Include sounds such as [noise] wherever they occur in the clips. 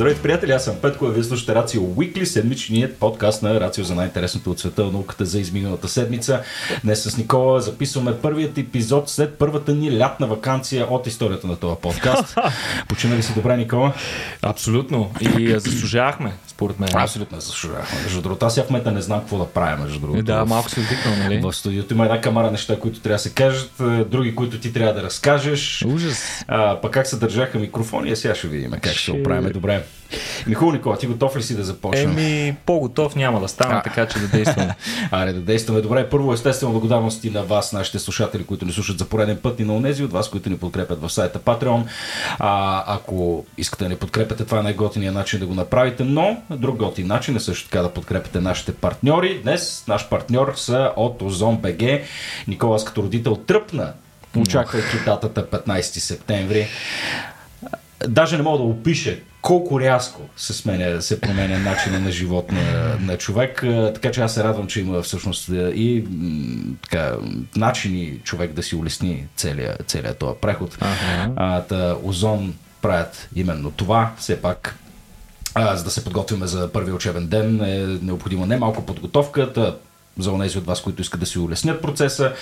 Здравейте, приятели, аз съм Петко, а вие слушате Рацио Уикли, седмичният подкаст на Рацио за най-интересното от света науката за изминалата седмица. Днес с Никола записваме първият епизод след първата ни лятна вакансия от историята на този подкаст. [laughs] Почина ли си добре, Никола? Абсолютно. И заслужавахме, според мен. Абсолютно заслужавахме. Между другото, аз в момента не знам какво да правя, между другото. Да, малко се вдикнал, нали? В студиото има една камара неща, които трябва да се кажат, други, които ти трябва да разкажеш. Ужас. А, пък как се държаха микрофони, а сега ще видим как ще, ще оправим добре. Михаил Никола, ти готов ли си да започнем? Еми, по-готов няма да стана, а. така че да действаме. [laughs] Аре, да действаме. Добре, първо естествено благодарности на вас, нашите слушатели, които ни слушат за пореден път и на онези от вас, които ни подкрепят в сайта Patreon. А, ако искате да ни подкрепяте, това е най-готиният начин да го направите, но друг готин начин е също така да подкрепите нашите партньори. Днес наш партньор са от Озон БГ. Никола, като родител тръпна, очаквайки датата 15 септември. Даже не мога да опиша колко рязко се, сменя, се променя начина на живот на, на човек. Така че аз се радвам, че има всъщност и така, начини човек да си улесни целият, целият този преход. Ага. А, та, Озон правят именно това. Все пак а, за да се подготвим за първи учебен ден е необходимо не малко подготовка за онези от вас, които искат да си улеснят процеса,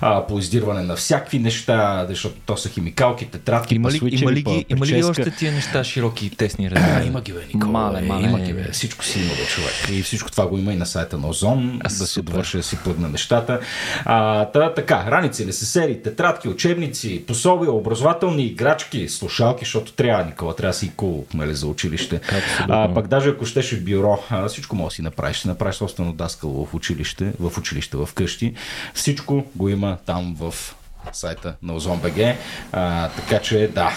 а, по издирване на всякакви неща, защото то са химикалки, тетрадки, има ли, има ли, ги, има ли още тия неща широки и тесни размери? има ги, бе, Никола. Мале, мале, има ги, бе. Всичко си има, бе, човек. И всичко това го има и на сайта на Озон, а, да се довърши да си плъгна нещата. А, та, така, раници, несесери, тетрадки, учебници, пособия, образователни играчки, слушалки, защото трябва, Никола, трябва да си кул нали, за училище. А, пак даже ако щеше бюро, а, всичко може да си направиш. Ще направиш собствено даскало в училище училище, в училище, в къщи. Всичко го има там в сайта на. А, така че да,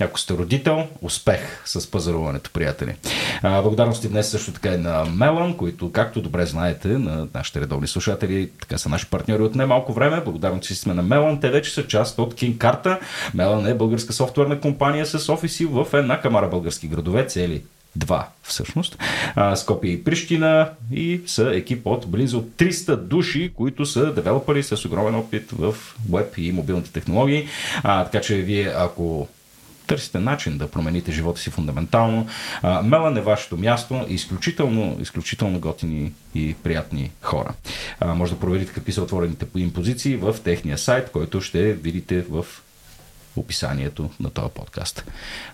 ако сте родител, успех с пазаруването, приятели. А, благодарности днес също така и на Мелан, които, както добре знаете, на нашите редовни слушатели, така са наши партньори от немалко време. Благодарности сме на Мелан. Те вече са част от King Карта. Мелан е българска софтуерна компания с офиси в една камара български градове, цели два всъщност, Скопия и Прищина и са екип от близо 300 души, които са девелопери с огромен опит в веб и мобилните технологии. А, така че вие, ако търсите начин да промените живота си фундаментално. А, Мелан е вашето място. Изключително, изключително готини и приятни хора. А, може да проверите какви са отворените им позиции в техния сайт, който ще видите в описанието на този подкаст.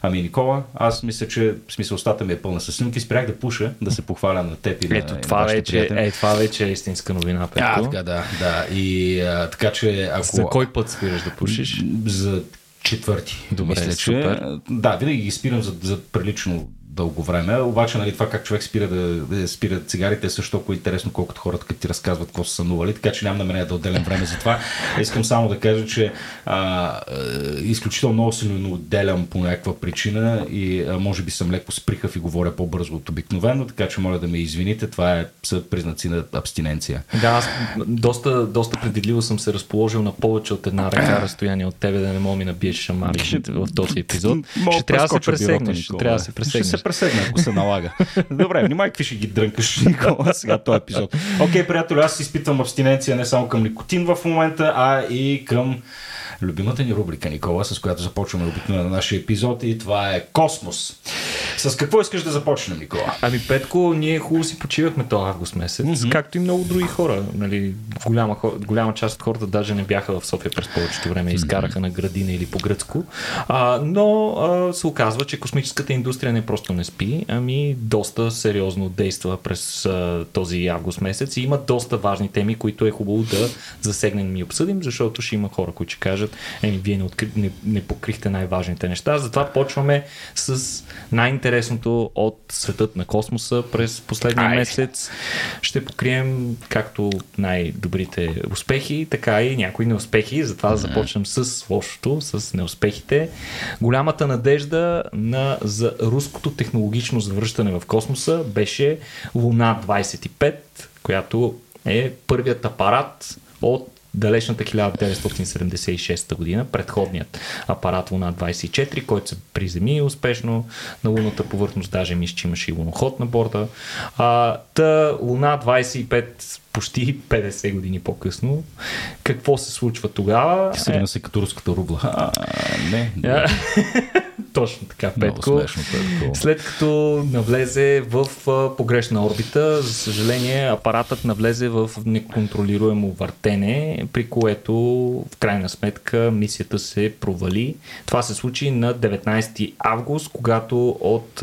Ами, Никола, аз мисля, че в смисъл устата ми е пълна с снимки. Спрях да пуша, да се похваля на теб и Ето, на това, вече, е, това вече е истинска новина. Петко. А, така, да, да. И а, така, че ако... За кой път спираш да пушиш? За четвърти. Добре, мисля, че, супер. Да, винаги ги спирам за, за прилично дълго време. Обаче, нали, това как човек спира да, да спира цигарите е също толкова интересно, колкото хората, като ти разказват какво са сънували, така че нямам намерение да отделям време за това. Искам само да кажа, че а, изключително много силно отделям по някаква причина и а, може би съм леко сприхав и говоря по-бързо от обикновено, така че моля да ме извините. Това е, са признаци на абстиненция. Да, аз доста, доста предвидливо съм се разположил на повече от една ръка [clears throat] разстояние от тебе да не мога ми набиеш шамари в този епизод. Ще трябва да се пресегнеш. Ще трябва да се пресегнеш пресегна, ако се налага. Добре, внимай какви ще ги дрънкаш, Никола, сега този епизод. Окей, okay, приятели, аз изпитвам абстиненция не само към никотин в момента, а и към любимата ни рубрика, Никола, с която започваме обикновено на нашия епизод и това е Космос. С какво искаш да започнем, Никола? Ами, Петко, ние хубаво си почивахме този август месец, mm-hmm. както и много други хора. Нали, голяма, голяма част от хората даже не бяха в София през повечето време, изкараха mm-hmm. на градина или по гръцко. А, но а, се оказва, че космическата индустрия не просто не спи, ами доста сериозно действа през а, този август месец и има доста важни теми, които е хубаво да засегнем и обсъдим, защото ще има хора, които ще кажат, еми, вие не, откри, не, не покрихте най-важните неща. Затова почваме с най-интересното от светът на космоса през последния Ай. месец. Ще покрием както най-добрите успехи, така и някои неуспехи. Затова да започнем с лошото, с неуспехите. Голямата надежда на, за руското технологично завръщане в космоса беше Луна 25, която е първият апарат от далечната 1976 година, предходният апарат Луна 24, който се приземи успешно на лунната повърхност, даже мисля, че имаше и луноход на борда. А, та Луна 25 почти 50 години по-късно. Какво се случва тогава? Сигурно се като руската рубла. А, не. [laughs] Точно така, Петко. Смешно, Петко. След като навлезе в погрешна орбита, за съжаление апаратът навлезе в неконтролируемо въртене, при което в крайна сметка мисията се провали. Това се случи на 19 август, когато от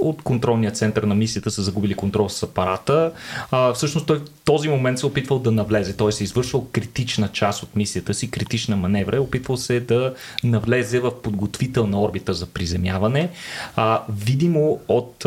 от контролния център на мисията са загубили контрол с апарата. А, всъщност той в този момент се е опитвал да навлезе. Той се е извършвал критична част от мисията си, критична маневра. Е опитвал се да навлезе в подготвителна орбита за приземяване. А, видимо от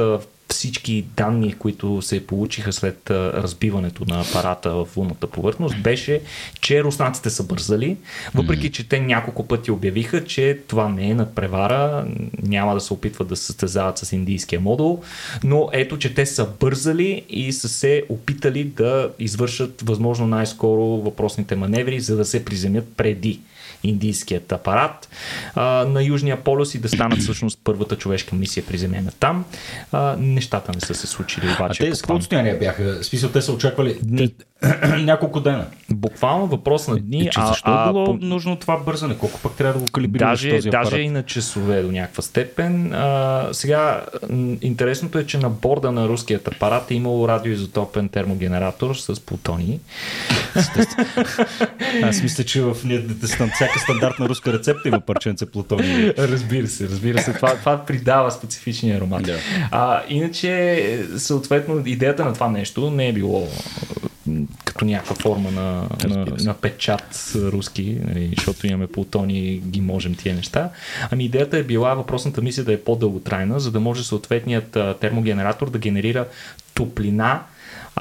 всички данни, които се получиха след разбиването на апарата в лунната повърхност, беше, че руснаците са бързали, въпреки че те няколко пъти обявиха, че това не е надпревара, няма да се опитват да се състезават с индийския модул, но ето, че те са бързали и са се опитали да извършат възможно най-скоро въпросните маневри, за да се приземят преди индийският апарат а, на Южния полюс и да станат [clears throat] всъщност първата човешка мисия приземена там. А, нещата не са се случили обаче. А те с какво отстояние бяха? Смисъл, те са очаквали дни. Няколко дена. Буквално въпрос на дни. И, че защо а, е било по... нужно това бързане? Колко пък трябва да го калибрираш даже, този апарат? Даже и на часове до някаква степен. А, сега, интересното е, че на борда на руският апарат е имало радиоизотопен термогенератор с плутони. [laughs] Аз мисля, че в всяка стандартна руска рецепта има парченце плутони. Разбира се, разбира се. Това, това придава специфичния аромат. Да. А, иначе, съответно, идеята на това нещо не е било като някаква форма на, на, на печат руски, нали, защото имаме плутони и ги можем тия неща. Ами идеята е била въпросната мисия да е по-дълготрайна, за да може съответният термогенератор да генерира топлина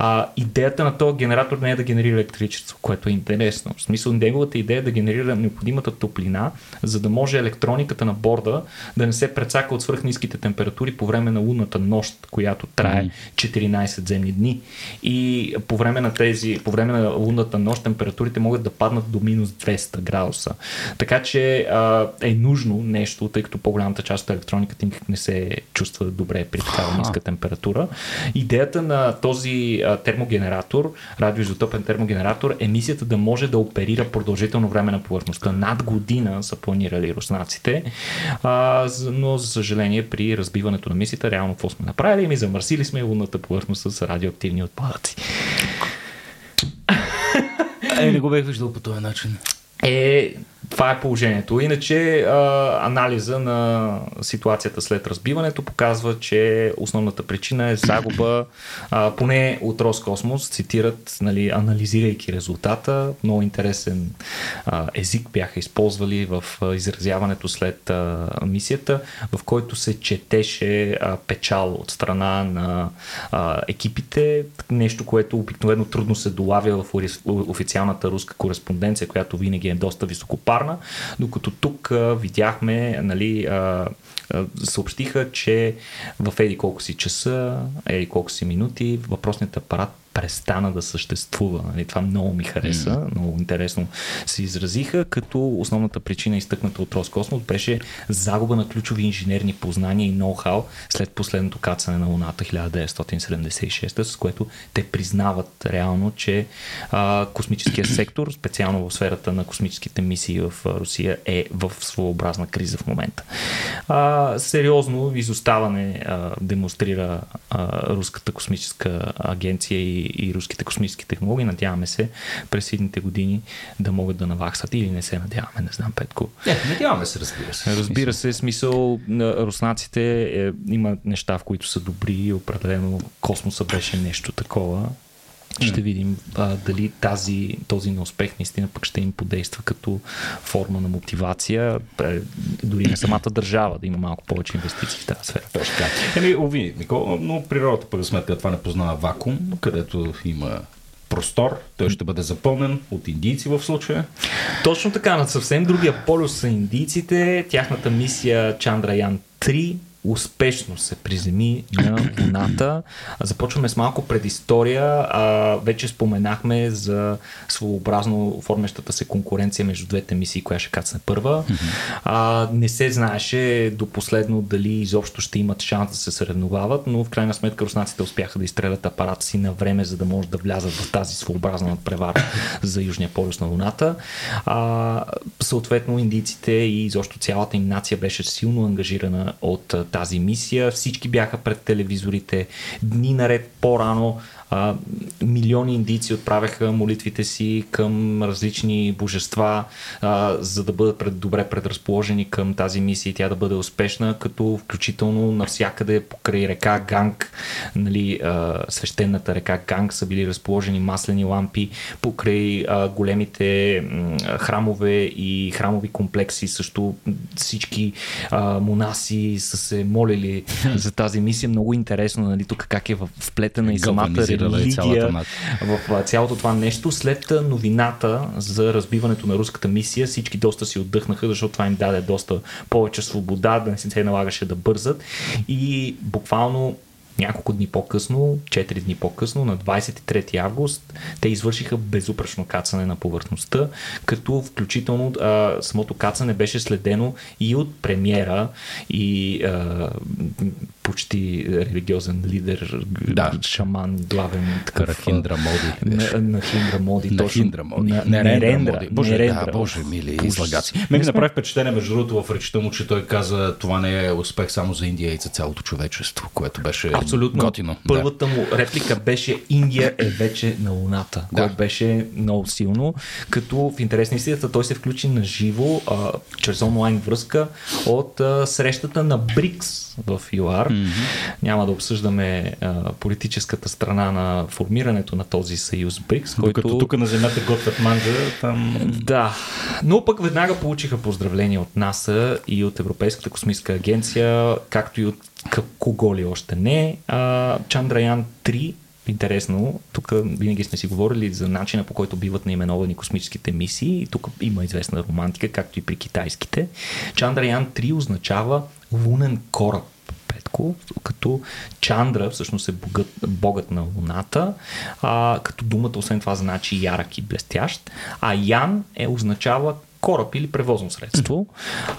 а, идеята на този генератор не е да генерира електричество, което е интересно. В смисъл, неговата идея е да генерира необходимата топлина, за да може електрониката на борда да не се прецака от свръхниските температури по време на лунната нощ, която трае 14 земни дни. И по време на тези, по време на лунната нощ температурите могат да паднат до минус 200 градуса. Така че а, е нужно нещо, тъй като по-голямата част от електрониката никак не се чувства добре при такава ниска температура. Идеята на този термогенератор, радиоизотопен термогенератор, емисията да може да оперира продължително време на повърхността. Над година са планирали руснаците, а, но за съжаление при разбиването на мисията, реално какво сме направили? Ми замърсили сме лунната повърхност с радиоактивни отпадъци. Е, не го бех виждал по този начин. Е, това е положението. Иначе а, анализа на ситуацията след разбиването показва, че основната причина е загуба, а, поне от Роскосмос цитират, нали, анализирайки резултата, много интересен а, език бяха използвали в а, изразяването след а, мисията, в който се четеше а, печал от страна на а, екипите, нещо, което обикновено трудно се долавя в официалната руска кореспонденция, която винаги е доста високопарна докато тук видяхме, нали, съобщиха, че в еди колко си часа, еди колко си минути, въпросният апарат престана да съществува. Нали? Това много ми хареса, mm. много интересно се изразиха, като основната причина, изтъкната от Роскосмос, беше загуба на ключови инженерни познания и ноу-хау след последното кацане на Луната 1976, с което те признават реално, че а, космическия [clears throat] сектор, специално в сферата на космическите мисии в Русия, е в своеобразна криза в момента. А, сериозно изоставане а, демонстрира а, Руската космическа агенция и и, руските космически технологии. Надяваме се през едните години да могат да наваксат или не се надяваме, не знам, Петко. Не, надяваме се, разбира се. Разбира се, смисъл на руснаците е, има неща, в които са добри и определено космоса беше нещо такова. Ще видим а, дали тази, този неуспех наистина пък ще им подейства като форма на мотивация, дори на самата държава да има малко повече инвестиции в тази сфера. Точно така. Еми, ови, Никола, но природата пък сметка това не познава вакуум, където има простор, той ще бъде запълнен от индийци в случая. Точно така, на съвсем другия полюс са индийците. Тяхната мисия Чандраян 3 успешно се приземи на Луната. Започваме с малко предистория. А, вече споменахме за своеобразно формещата се конкуренция между двете мисии, коя ще кацне първа. А, не се знаеше до последно дали изобщо ще имат шанс да се съревновават, но в крайна сметка руснаците успяха да изстрелят апарата си на време, за да може да влязат в тази своеобразна надпревара за Южния полюс на Луната. А, съответно, индийците и изобщо цялата им нация беше силно ангажирана от тази мисия. Всички бяха пред телевизорите. Дни наред по-рано а, милиони индийци отправяха молитвите си към различни божества, а, за да бъдат пред, добре предразположени към тази мисия и тя да бъде успешна, като включително навсякъде покрай река Ганг, нали, а, свещената река Ганг са били разположени маслени лампи, покрай а, големите а, храмове и храмови комплекси също всички а, монаси са се молили [laughs] за тази мисия. Много интересно, нали, тук как е вплетена и самата религия в цялото това нещо. След новината за разбиването на руската мисия, всички доста си отдъхнаха, защото това им даде доста повече свобода, да не се налагаше да бързат. И буквално няколко дни по-късно, 4 дни по-късно, на 23 август, те извършиха безупречно кацане на повърхността, като включително а, самото кацане беше следено и от премиера и а, почти религиозен лидер, да. шаман, главен такъв. Рахиндра Моди. На, на Хиндра Моди. На Хиндра Моди. На, Нерендра, Моди. Боже, Нерендра. Да, боже, мили, излагаци. Мен ми направи впечатление, между другото, в речта му, че той каза, това не е успех само за Индия и за цялото човечество, което беше Абсолютно. готино. Първата да. му реплика беше Индия е вече на Луната, да. което беше много силно, като в интерес на истината той се включи на живо, а, чрез онлайн връзка от а, срещата на БРИКС в ЮАР. Mm-hmm. Няма да обсъждаме а, политическата страна на формирането на този съюз БРИКС, който... Докато тук на земята готвят манджа, там... Да, но пък веднага получиха поздравления от НАСА и от Европейската космическа агенция, както и от кого ли още не. А, Чандраян 3 интересно. Тук винаги сме си говорили за начина по който биват наименовани космическите мисии. Тук има известна романтика, както и при китайските. Чандраян 3 означава лунен кораб. Петко, като Чандра всъщност е богът, богът на Луната, а, като думата освен това значи ярък и блестящ, а Ян е означава кораб или превозно средство.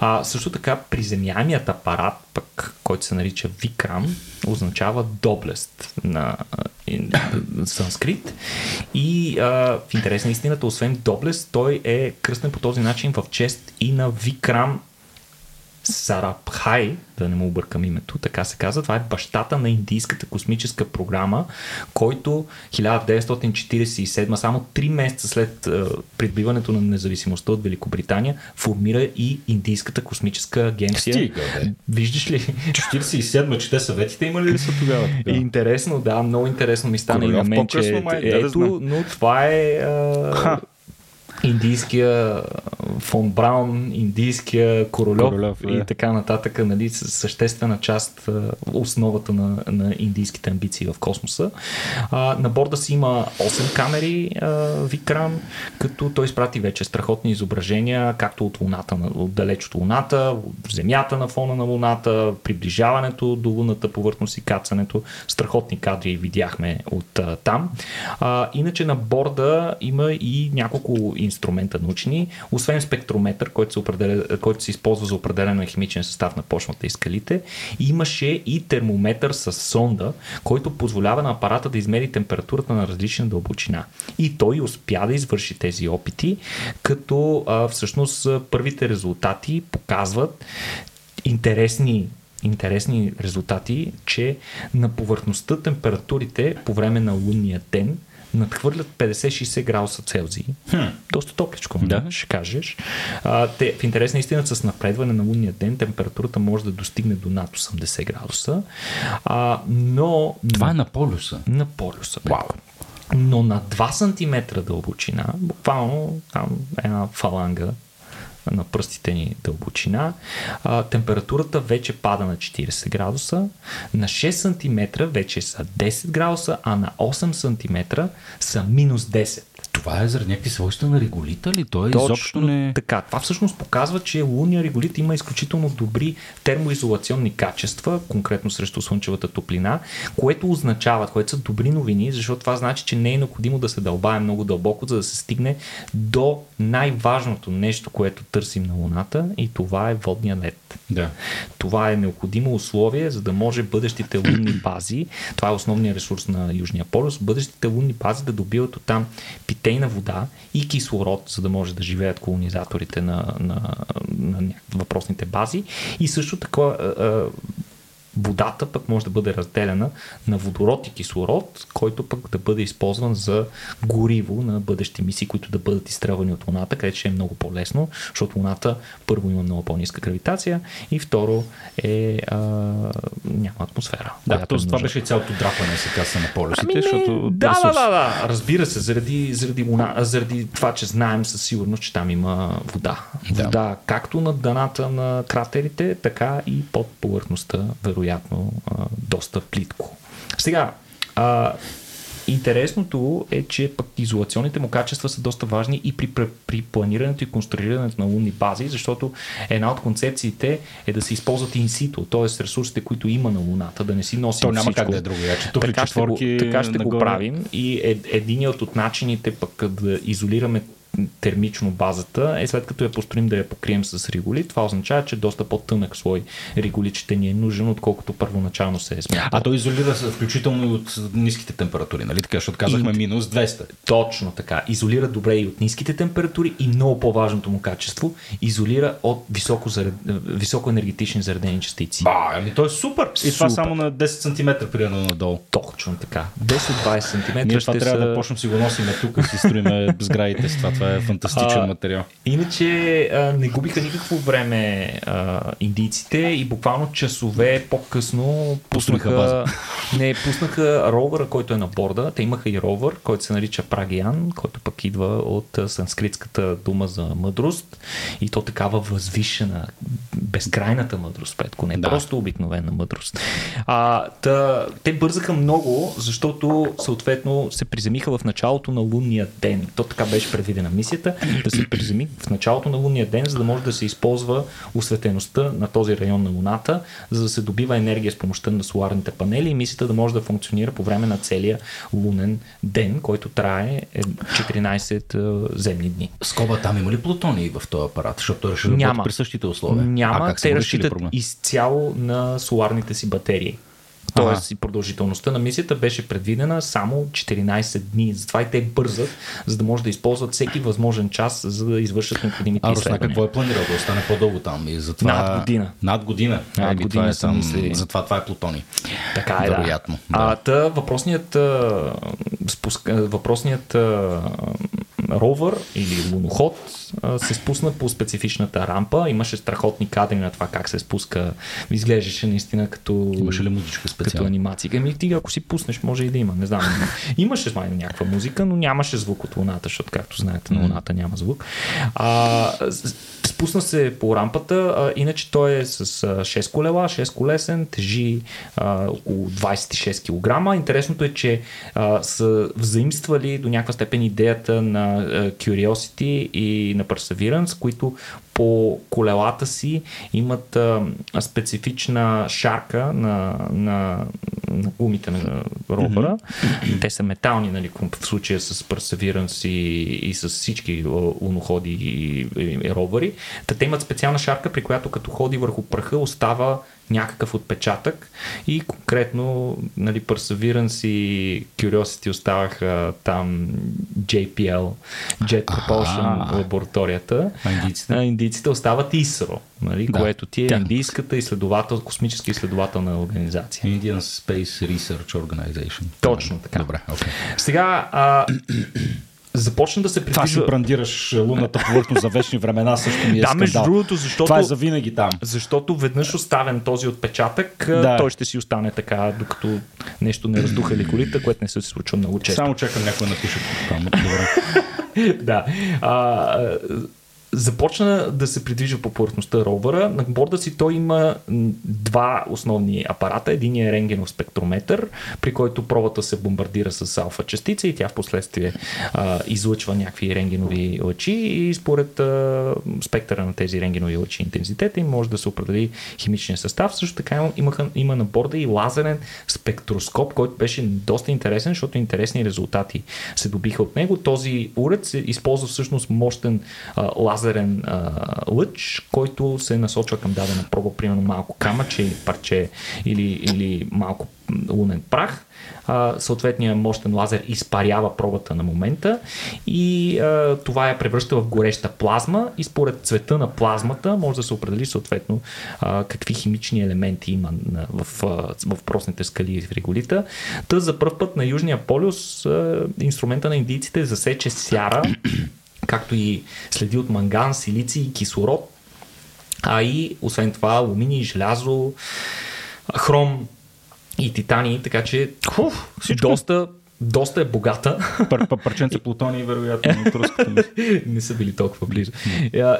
А, също така приземяемият апарат, пък, който се нарича Викрам, означава доблест на санскрит. И а, в интерес на истината, освен доблест, той е кръстен по този начин в чест и на Викрам Сарабхай, да не му объркам името, така се казва. Това е бащата на индийската космическа програма, който 1947, само 3 месеца след придбиването на независимостта от Великобритания, формира и Индийската космическа агенция. Стига, бе. Виждаш ли? 47, че те съветите имали ли са тогава? Да. Интересно, да, много интересно ми стана и на мен, че май, ето, да но това е а, индийския фон Браун, индийския Королев, Королев и е. така нататък, нали, съществена част, основата на, на индийските амбиции в космоса. А, на борда си има 8 камери а, Викрам, като той изпрати вече страхотни изображения, както от Луната, от далеч от Луната, от Земята на фона на Луната, приближаването до луната повърхност и кацането. Страхотни кадри видяхме от а, там. А, иначе на борда има и няколко инструмента научни, освен спектрометър, който се, определя, който се използва за определяне на химичен състав на почвата и скалите, имаше и термометър с сонда, който позволява на апарата да измери температурата на различна дълбочина. И той успя да извърши тези опити, като а, всъщност първите резултати показват интересни интересни резултати, че на повърхността температурите по време на лунния ден надхвърлят 50-60 градуса Целзий. Хм. Доста топличко, да. ще кажеш. А, те, в интерес на истината с напредване на лунния ден температурата може да достигне до над 80 градуса. А, но... Това е на полюса. На полюса. Вау. Но на 2 см дълбочина, буквално там една фаланга на пръстите ни дълбочина, а, температурата вече пада на 40 градуса, на 6 см вече са 10 градуса, а на 8 см са минус 10. това е заради някакви свойства на реголита ли? Той Точно изобщо не... така. Това всъщност показва, че лунния реголит има изключително добри термоизолационни качества, конкретно срещу слънчевата топлина, което означава, което са добри новини, защото това значи, че не е необходимо да се дълбае много дълбоко, за да се стигне до най-важното нещо, което търсим на Луната и това е водния лед. Да. Това е необходимо условие, за да може бъдещите лунни бази, това е основният ресурс на Южния полюс, бъдещите лунни бази да добиват от там питейна вода и кислород, за да може да живеят колонизаторите на, на, на, на въпросните бази. И също така водата пък може да бъде разделена на водород и кислород, който пък да бъде използван за гориво на бъдещи мисии, които да бъдат изстрелвани от Луната, където ще е много по-лесно, защото Луната първо има много по-ниска гравитация и второ е а, няма атмосфера. Да, т.е. това беше цялото драпане се каса на полюсите, ами, защото да, да, да, да, разбира се, заради, заради, луна, заради това, че знаем със сигурност, че там има вода. Да. Вода както на дъната на кратерите, така и под повърхността, вероятно вероятно а, доста плитко. Сега, а, Интересното е, че пък изолационните му качества са доста важни и при, при, планирането и конструирането на лунни бази, защото една от концепциите е да се използват инсито, т.е. ресурсите, които има на Луната, да не си носим То няма всичко. как да е друго. Я, че така, ще го, така ще го правим и е, единият от начините пък да изолираме термично базата е след като я построим да я покрием с риголит. Това означава, че доста по-тънък слой риголит ще ни е нужен, отколкото първоначално се е смятал. А то изолира се включително и от ниските температури, нали така? Защото казахме и... минус 200. Точно така. Изолира добре и от ниските температури и много по-важното му качество, изолира от високо, заред... високо енергетични заредени частици. Ба, ами то е супер. И супер. това само на 10 см примерно надолу. Точно така. 10-20 см. Ние това трябва са... да почнем си го носим тук и си строиме сградите с това това е фантастичен а, материал. Иначе а, не губиха никакво време а, индийците и буквално часове по-късно пуснаха, не, пуснаха ровъра, който е на борда. Те имаха и ровър, който се нарича Прагиян, който пък идва от санскритската дума за мъдрост и то такава възвишена, безкрайната мъдрост, Петко, не да. просто обикновена мъдрост. А, та, те бързаха много, защото съответно се приземиха в началото на лунния ден. То така беше предвидена мисията, да се приземи в началото на лунния ден, за да може да се използва осветеността на този район на Луната, за да се добива енергия с помощта на соларните панели и мисията да може да функционира по време на целия лунен ден, който трае 14 е, земни дни. Скоба, там има ли плутоний в този апарат? Защото той ще Няма. при същите условия. Няма, как те разчитат изцяло на соларните си батерии. Тоест и продължителността на мисията беше предвидена само 14 дни. Затова и те бързат, за да може да използват всеки възможен час, за да извършат необходимите а, изследвания. какво е планирал да остане по-дълго там? И затова... Над година. Над година. Над Еби, година това е там... Затова това е плутони. Така е, Вероятно. Да. Да. А, та, въпросният, спуск... въпросният ровър или луноход се спусна по специфичната рампа. Имаше страхотни кадри на това как се спуска. Изглеждаше наистина като, Имаше ли музичка като анимация. Ами ти ако си пуснеш, може и да има. Не знам. Имаше май някаква музика, но нямаше звук от луната, защото както знаете, на луната няма звук. А, спусна се по рампата, а, иначе той е с 6 колела, 6 колесен, тежи а, около 26 кг. Интересното е, че а, са взаимствали до някаква степен идеята на а, Curiosity и на Perseverance, които по колелата си имат а, специфична шарка на, на, на гумите на ровера. Mm-hmm. Те са метални, нали, в случая с Perseverance и, и с всички луноходи и, и, и ровери. Та те имат специална шарка, при която като ходи върху пръха остава някакъв отпечатък и конкретно нали, Perseverance и Curiosity оставаха там JPL, Jet Propulsion лабораторията. А индийците? А индийците остават ISRO, нали, да. което ти е индийската изследовател, космическа изследователна организация. Indian Space Research Organization. Точно така. Добре, okay. Сега а, започна да се придвижва... Това си брандираш лунната повърхност за вечни времена също ми е [laughs] Да, между другото, защото... Това е за винаги там. Защото веднъж оставен този отпечатък, да. той ще си остане така, докато нещо не раздуха ли колите, което не се случва много често. Само чакам някой да напише [laughs] да. А, започна да се придвижва по повърхността ровъра. На борда си той има два основни апарата. Един е рентгенов спектрометър, при който пробата се бомбардира с алфа частица и тя в последствие излъчва някакви рентгенови лъчи и според а, спектъра на тези рентгенови лъчи интензитета им може да се определи химичния състав. Също така имаха, има на борда и лазерен спектроскоп, който беше доста интересен, защото интересни резултати се добиха от него. Този уред се използва всъщност мощен а, лазерен а, лъч, който се насочва към дадена проба, примерно малко камъче или парче или, или малко лунен прах. А, съответният мощен лазер изпарява пробата на момента и а, това я превръща в гореща плазма и според цвета на плазмата може да се определи съответно а, какви химични елементи има в, в просните скали в реголита. Та за първ път на Южния полюс а, инструмента на индийците засече сяра както и следи от манган, силици и кислород, а и освен това алуминий, желязо, хром и титани, така че Хуф, всичко. доста доста е богата. Пар, пар, парченца плутони, вероятно, [laughs] не са били толкова близо.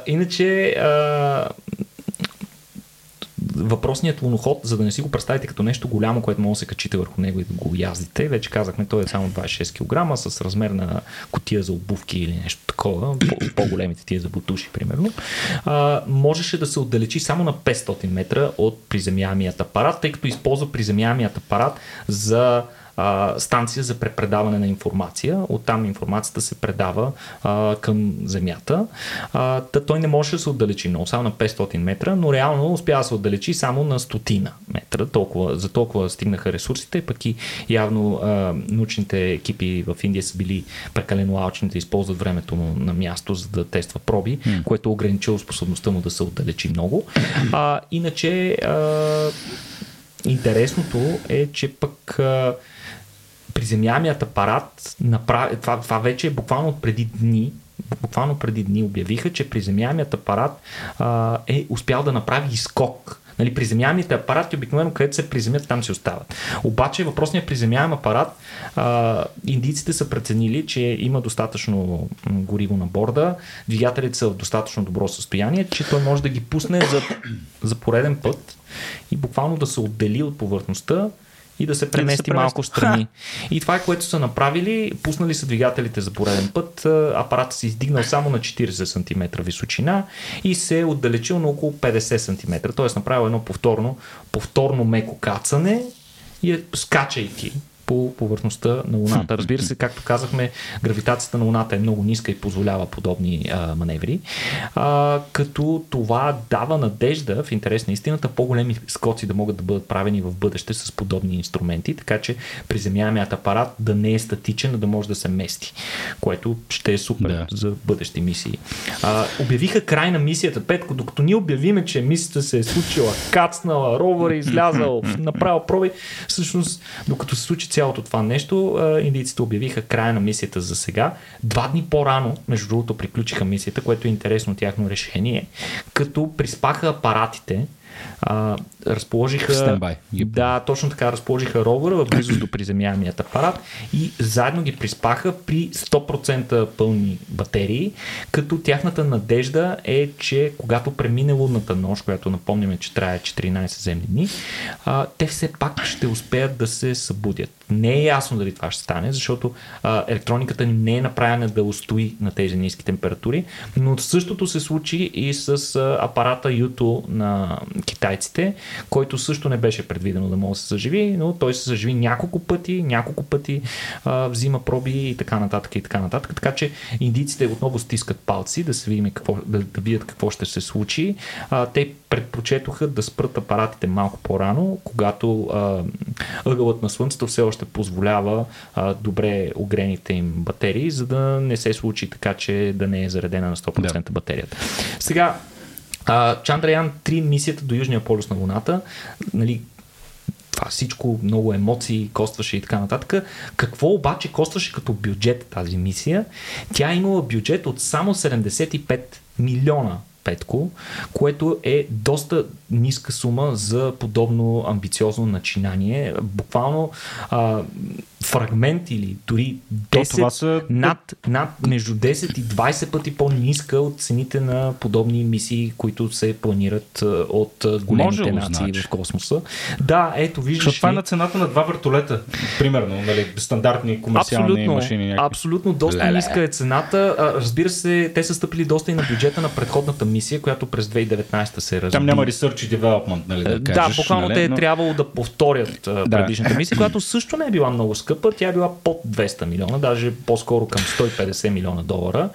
Иначе, а, въпросният луноход, за да не си го представите като нещо голямо, което може да се качите върху него и да го яздите, вече казахме, той е само 26 кг с размер на котия за обувки или нещо такова, по-големите тия за бутуши, примерно, а, можеше да се отдалечи само на 500 метра от приземяемият апарат, тъй като използва приземяемият апарат за а, станция за препредаване на информация. Оттам информацията се предава а, към Земята. А, та той не може да се отдалечи много, само на 500 метра, но реално успя да се отдалечи само на стотина метра. Толкова, за толкова стигнаха ресурсите, пък и явно а, научните екипи в Индия са били прекалено алчни да използват времето му на място, за да тества проби, mm. което ограничило способността му да се отдалечи много. А, иначе а, интересното е, че пък а, приземяемият апарат направи, това, това вече е буквално преди дни, буквално преди дни обявиха, че приземяемият апарат а, е успял да направи изкок. Нали, приземяемите апарати обикновено където се приземят, там си остават. Обаче въпросният приземяем апарат, а, индийците са преценили, че има достатъчно гориво на борда, двигателите са в достатъчно добро състояние, че той може да ги пусне за, за пореден път и буквално да се отдели от повърхността и да се премести да малко страни. И това е което са направили. Пуснали са двигателите за пореден път. Апаратът се издигнал само на 40 см височина и се е отдалечил на около 50 см. Тоест направил едно повторно, повторно меко кацане и е скачайки по повърхността на Луната. [laughs] Разбира се, както казахме, гравитацията на Луната е много ниска и позволява подобни а, маневри, а, като това дава надежда, в интерес на истината, по-големи скоци да могат да бъдат правени в бъдеще с подобни инструменти, така че приземяемият апарат да не е статичен, а да може да се мести, което ще е супер да. за бъдещи мисии. А, обявиха край на мисията, Петко, докато ние обявиме, че мисията се е случила, кацнала, ровър е излязал, [laughs] направил проби, всъщност, докато се случи цялото това нещо, индийците обявиха края на мисията за сега. Два дни по-рано, между другото, приключиха мисията, което е интересно тяхно решение, като приспаха апаратите, а, разположиха. Стенбай. Да, точно така разположиха ровъра в близост до приземяемият апарат и заедно ги приспаха при 100% пълни батерии, като тяхната надежда е, че когато премине лунната нощ, която напомняме, че трае 14 земни дни, а, те все пак ще успеят да се събудят. Не е ясно дали това ще стане, защото а, електрониката ни не е направена да устои на тези ниски температури, но същото се случи и с а, апарата Юто на китайците, който също не беше предвидено да може да се съживи, но той се съживи няколко пъти, няколко пъти а, взима проби и така нататък и така нататък. Така че индийците отново стискат палци да се видим какво, да, да видят какво ще се случи. А, те предпочетоха да спрат апаратите малко по-рано, когато а, ъгълът на Слънцето все още позволява а, добре огрените им батерии, за да не се случи така, че да не е заредена на 100% да. батерията. Сега, Чандраян 3 мисията до Южния полюс на Луната, нали, това всичко, много емоции костваше и така нататък. Какво обаче костваше като бюджет тази мисия? Тя имала бюджет от само 75 милиона Петко, което е доста ниска сума за подобно амбициозно начинание. Буквално а, фрагмент или дори 10, това са... над, над между 10 и 20 пъти по-ниска от цените на подобни мисии, които се планират от големите Може нации значи. в космоса. Да, ето, виждаш. Защото това е на цената на два вертолета, примерно, нали, стандартни комерциални абсолютно, машини. Някакви. Абсолютно, доста Леле. ниска е цената. Разбира се, те са стъпили доста и на бюджета на предходната мисия, която през 2019 се разби. Там няма research и development, нали, да кажеш, Да, буквално нали, те е трябвало да повторят предишната мисия, [clears throat] която също не е била много скъпа. Тя е била под 200 милиона, даже по-скоро към 150 милиона долара.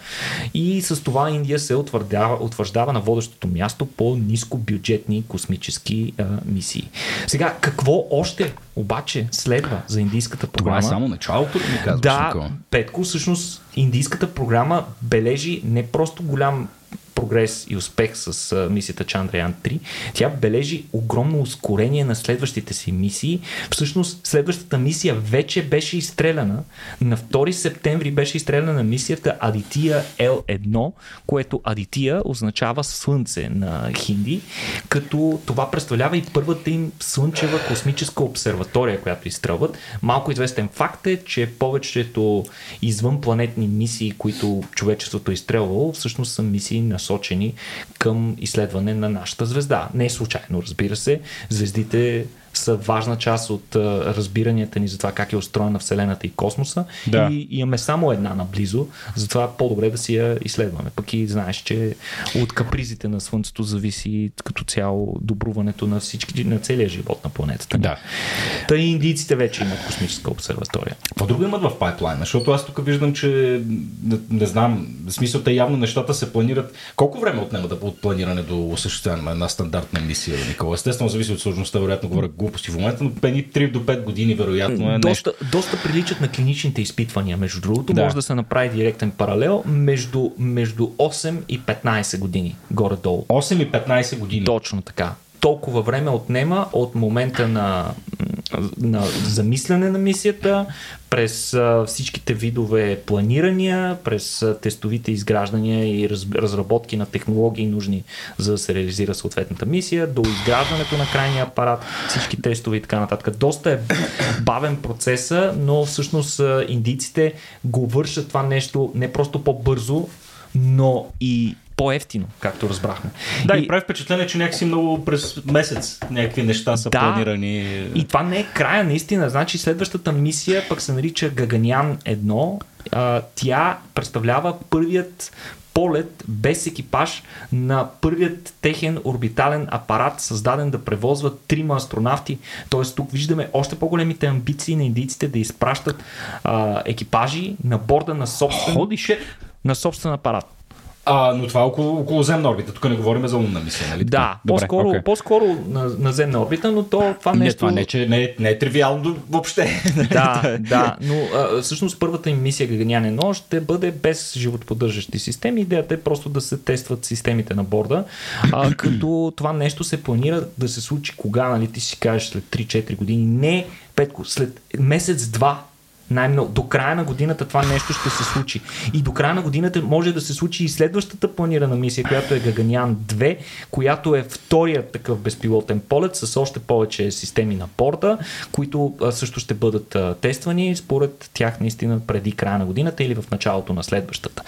И с това Индия се утвърждава, утвърждава на водещото място по ниско бюджетни космически а, мисии. Сега, какво още обаче следва за индийската програма? Това е само началото, ми казваш, Да, Петко, всъщност индийската програма бележи не просто голям прогрес и успех с а, мисията Чандраян 3, тя бележи огромно ускорение на следващите си мисии. Всъщност, следващата мисия вече беше изстреляна. На 2 септември беше изстреляна мисията Адития L1, което Адития означава Слънце на хинди, като това представлява и първата им слънчева космическа обсерватория, която изстрелват. Малко известен факт е, че повечето извънпланетни мисии, които човечеството е изстрелвало, всъщност са мисии на насочени към изследване на нашата звезда. Не е случайно, разбира се. Звездите са важна част от разбиранията ни за това как е устроена Вселената и космоса. Да. И имаме само една наблизо, затова по-добре да си я изследваме. Пък и знаеш, че от капризите на Слънцето зависи като цяло добруването на всички, на целия живот на планетата. Да. Та и индийците вече имат космическа обсерватория. Какво друго имат в пайплайна? Защото аз тук виждам, че не, не знам, смисъл те явно нещата се планират. Колко време отнема да от планиране до осъществяване на една стандартна мисия, Никола? Естествено, зависи от сложността, вероятно говоря глупости в момента, но 3 до 5 години вероятно е доста, нещо. доста приличат на клиничните изпитвания, между другото. Да. Може да се направи директен паралел между, между 8 и 15 години, горе-долу. 8 и 15 години. Точно така толкова време отнема от момента на, на замислене на мисията, през всичките видове планирания, през тестовите изграждания и раз, разработки на технологии нужни за да се реализира съответната мисия, до изграждането на крайния апарат, всички тестове и така нататък. Доста е бавен процеса, но всъщност индийците го вършат това нещо не просто по-бързо, но и по-ефтино, както разбрахме. Да, и, и прави впечатление, че някакси много през месец някакви неща са да, планирани. И това не е края, наистина. Значи следващата мисия пък се нарича Гаганян 1. А, тя представлява първият полет без екипаж на първият техен орбитален апарат, създаден да превозва трима астронавти. Тоест тук виждаме още по-големите амбиции на индийците да изпращат а, екипажи на борда на собствен, Ходише. на собствен апарат. А, но това е около, около земна орбита. Тук не говорим за лунна мисия, нали? Да, Добре, по-скоро, okay. по-скоро на, на земна орбита, но то, това нещо... Не, това не, че не, не е тривиално въобще. [laughs] Да, да, но а, всъщност първата им мисия Гаганяне но ще бъде без животоподдържащи системи. Идеята е просто да се тестват системите на борда, а, [clears throat] като това нещо се планира да се случи кога, нали? Ти си кажеш след 3-4 години. Не, Петко, след месец-два най-много. До края на годината това нещо ще се случи. И до края на годината може да се случи и следващата планирана мисия, която е Гаганян 2, която е вторият такъв безпилотен полет с още повече системи на порта, които също ще бъдат тествани според тях наистина преди края на годината или в началото на следващата.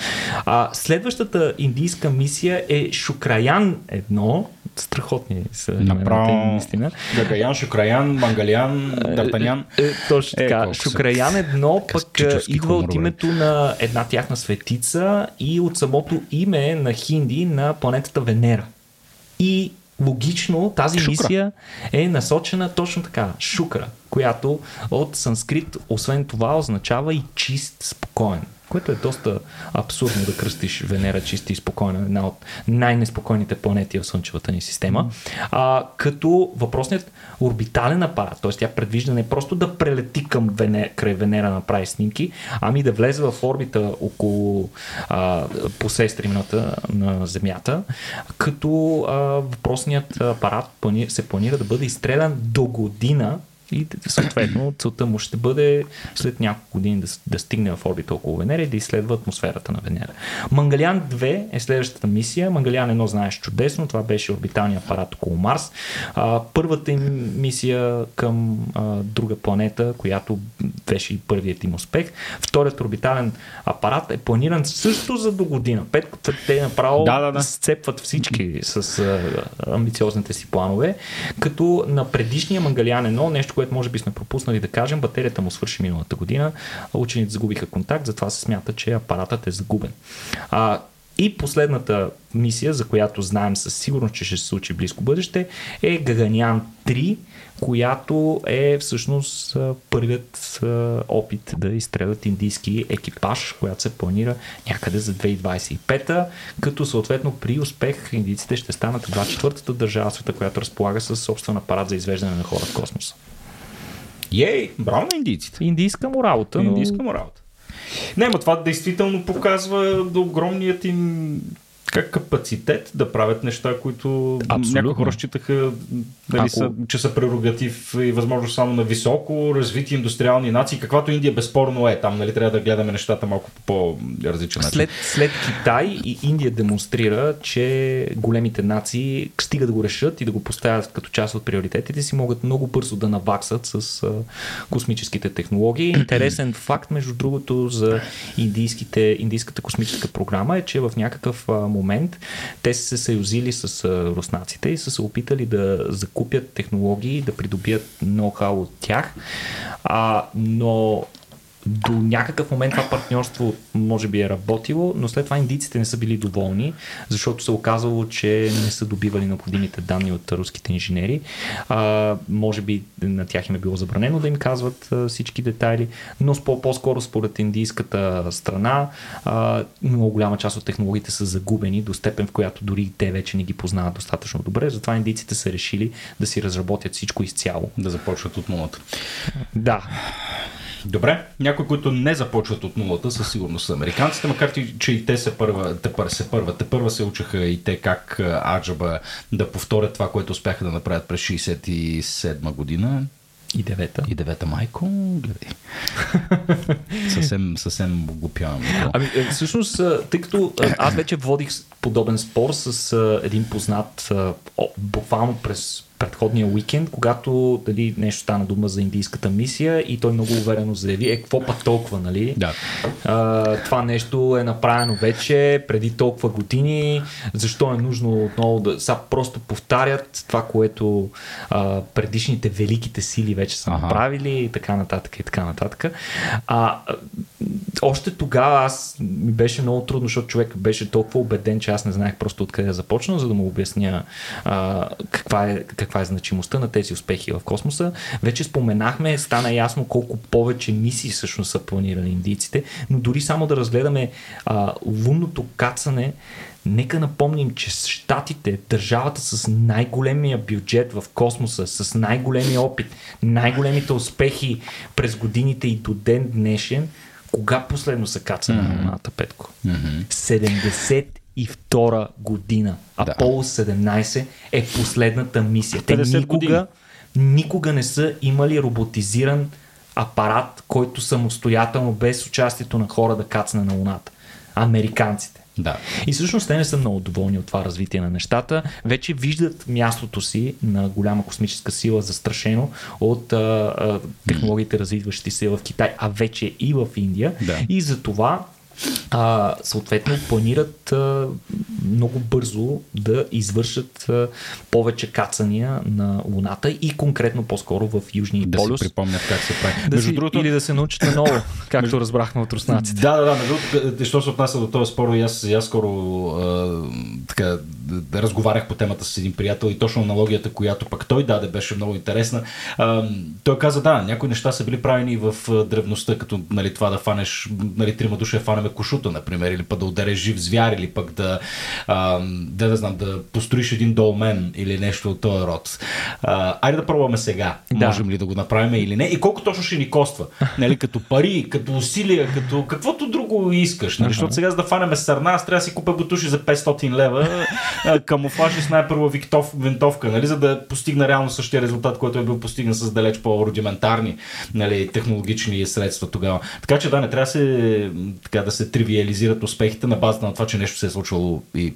А, следващата индийска мисия е Шукраян 1, страхотни са Направо, наистина. Гагаян, Шукраян, Мангалян, Дартанян. Е, е, точно така. Е, Шукраян едно пък идва от името на една тяхна светица и от самото име на хинди на планетата Венера. И логично тази Шукра. мисия е насочена точно така, Шукра, която от санскрит, освен това, означава и чист, спокоен което е доста абсурдно да кръстиш Венера чиста и спокойна, една от най-неспокойните планети в Слънчевата ни система. А, като въпросният орбитален апарат, т.е. тя предвижда не просто да прелети към Венера, край Венера направи снимки, ами да влезе в орбита около а, посестримната на Земята, като а, въпросният апарат плани, се планира да бъде изстрелян до година И съответно целта му ще бъде след няколко години да, да стигне в орбита около Венера и да изследва атмосферата на Венера. Мангалян 2 е следващата мисия. Мангалян 1 знаеш чудесно, това беше орбиталния апарат около Марс. А, първата им мисия към а, друга планета, която беше и първият им успех. Вторият орбитален апарат е планиран също за до година. Пет, те направо да, да, да. сцепват всички с а, амбициозните си планове, като на предишния Мангалян 1, нещо, което може би сме пропуснали да кажем, батерията му свърши миналата година, учените загубиха контакт, затова се смята, че апаратът е загубен. А, и последната мисия, за която знаем със сигурност, че ще се случи близко бъдеще, е Гаганян 3, която е всъщност първият опит да изстрелят индийски екипаж, която се планира някъде за 2025, като съответно при успех индийците ще станат два четвъртата държава света, която разполага с собствен апарат за извеждане на хора в космоса. Ей, браво на индийците. Индийска му работа. Индийска му работа. Не, но това действително показва огромният им как капацитет да правят неща, които Абсолютно. някои хора считаха, дали Ако... са, че са прерогатив и възможно само на високо развити индустриални нации, каквато Индия безспорно е. Там нали, трябва да гледаме нещата малко по по-различен начин. След, след Китай и Индия демонстрира, че големите нации стига да го решат и да го поставят като част от приоритетите си, могат много бързо да наваксат с а, космическите технологии. Интересен факт, между другото, за индийските, индийската космическа програма е, че в някакъв а, момент те са се съюзили с руснаците и са се опитали да закупят технологии, да придобият ноу-хау от тях, а, но до някакъв момент това партньорство може би е работило, но след това индийците не са били доволни, защото се оказало, че не са добивали необходимите данни от руските инженери. А, може би на тях им е било забранено да им казват а, всички детайли, но по-скоро според индийската страна а, много голяма част от технологиите са загубени до степен, в която дори те вече не ги познават достатъчно добре. Затова индийците са решили да си разработят всичко изцяло. Да започват от нулата. Да. Добре, някои, които не започват от нулата, със сигурност са американците, макар че и те се първа, те първа, се първа, те първа се учиха и те как Аджаба да повторят това, което успяха да направят през 67 година. И девета. И девета майко, гледай. [laughs] съвсем, съвсем глупявам. Ами, е, всъщност, тъй като аз вече водих подобен спор с един познат буквално през предходния уикенд, когато дали, нещо стана дума за индийската мисия и той много уверено заяви, е, какво пък толкова, нали? Да. А, това нещо е направено вече преди толкова години, защо е нужно отново да... Са просто повтарят това, което а, предишните великите сили вече са ага. направили и така нататък и така нататък. А, още тогава аз ми беше много трудно, защото човек беше толкова убеден, че аз не знаех просто откъде да започна, за да му обясня а, каква, е, каква е значимостта на тези успехи в космоса. Вече споменахме, стана ясно колко повече мисии всъщност са планирали индийците, но дори само да разгледаме а, лунното кацане, Нека напомним, че Штатите, държавата с най-големия бюджет в космоса, с най-големия опит, най-големите успехи през годините и до ден днешен, кога последно се каца mm-hmm. на Луната, Петко? Mm-hmm. 72 година. Аполо 17 е последната мисия. Те никога, години. никога не са имали роботизиран апарат, който самостоятелно, без участието на хора да кацне на Луната. Американците. Да. И всъщност те не са много доволни от това развитие на нещата. Вече виждат мястото си на голяма космическа сила застрашено от а, а, технологиите, развиващи се в Китай, а вече и в Индия. Да. И за това а, съответно планират а, много бързо да извършат а, повече кацания на Луната и конкретно по-скоро в Южния да полюс. Да си припомнят как се прави. Да между си, другото... Или да се научат на ново, [laughs] както между... разбрахме от руснаците. Да, да, да. Между другото, що се отнася до този спор, и аз, аз скоро а, така, разговарях по темата с един приятел и точно аналогията, която пък той даде, беше много интересна. А, той каза, да, някои неща са били правени в древността, като нали, това да фанеш, нали, трима души фанеме на кошута, например, или пък да удареш жив звяр, или пък да, а, да, да знам, да построиш един долмен или нещо от този род. А, айде да пробваме сега. Да. Можем ли да го направим или не? И колко точно ще ни коства? Нали, като пари, като усилия, като каквото друго искаш. Нали? Защото сега за да фанеме сърна, аз трябва да си купя бутуши за 500 лева, камуфлаж и снайперова винтовка, нали, за да постигна реално същия резултат, който е бил постигнат с далеч по-рудиментарни нали, технологични средства тогава. Така че да, не трябва да се, така, да се тривиализират успехите на базата на това, че нещо се е случвало и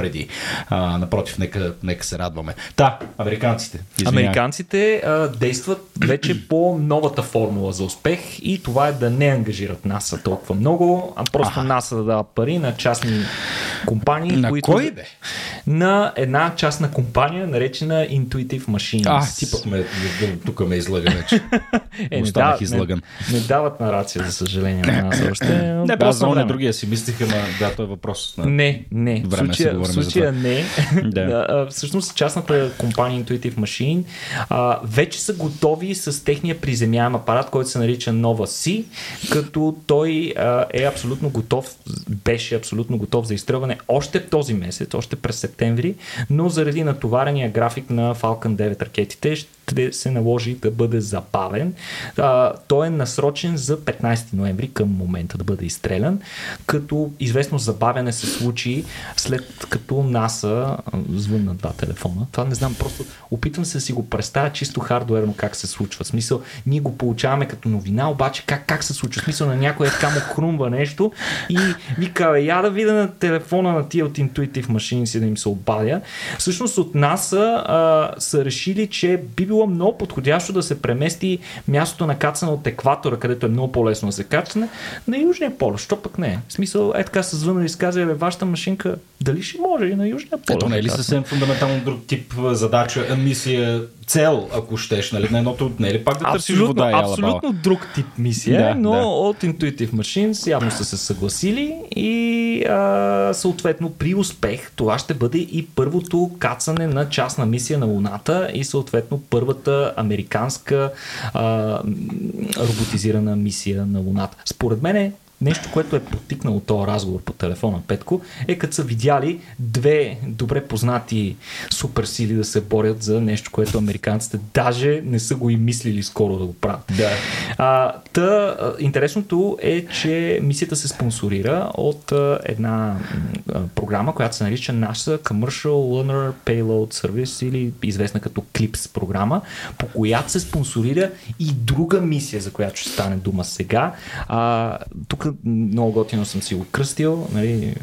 преди. А, напротив, нека, нека се радваме. Та, американците. Извиняй. Американците а, действат вече по новата формула за успех и това е да не ангажират НАСА толкова много, а просто Аха. НАСА да дава пари на частни компании. На които... кой бе? На една частна компания, наречена Intuitive Machines. А, ти пък ме, тук ме излъга вече. [laughs] е, не, да, излъган. Не, не, дават нарация, за съжаление, на нас още. не, просто на другия си мислиха, на... да, това е въпрос. На... Не, не. Време случая, в случая не. [laughs] да. Всъщност частната компания Intuitive Machine а, вече са готови с техния приземяем апарат, който се нарича Nova C, като той а, е абсолютно готов, беше абсолютно готов за изстрелване още този месец, още през септември, но заради натоварения график на Falcon 9 ракетите ще се наложи да бъде забавен. А, той е насрочен за 15 ноември към момента да бъде изстрелян, като известно забавяне се случи след като НАСА звънна два телефона. Това не знам, просто опитвам се да си го представя чисто хардуерно как се случва. В смисъл, ние го получаваме като новина, обаче как, как се случва? В смисъл на някой е така му хрумва нещо и вика, я да видя на телефона на тия от Intuitive Machines и да им се обадя. Всъщност от НАСА са решили, че би било много подходящо да се премести мястото на кацане от екватора, където е много по-лесно да се кацане, на Южния полюс. Що пък не? В смисъл, е така се звънали и сказали, вашата машинка дали ще може и на Южния полюс? Ето не е ли съвсем фундаментално друг тип задача, мисия, цел, ако щеш, нали? На едното не е ли пак да търсиш вода и Абсолютно друг тип мисия, да, но да. от Intuitive Machines явно са се съгласили и а, съответно при успех това ще бъде и първото кацане на частна мисия на Луната и съответно първата американска а, роботизирана мисия на Луната. Според мен нещо, което е потикнало този разговор по телефона Петко, е като са видяли две добре познати суперсили да се борят за нещо, което американците даже не са го и мислили скоро да го правят. Да. А, та, интересното е, че мисията се спонсорира от а, една а, програма, която се нарича NASA Commercial Lunar Payload Service или известна като CLIPS програма, по която се спонсорира и друга мисия, за която ще стане дума сега. А, тук много готино съм си го кръстил, нали,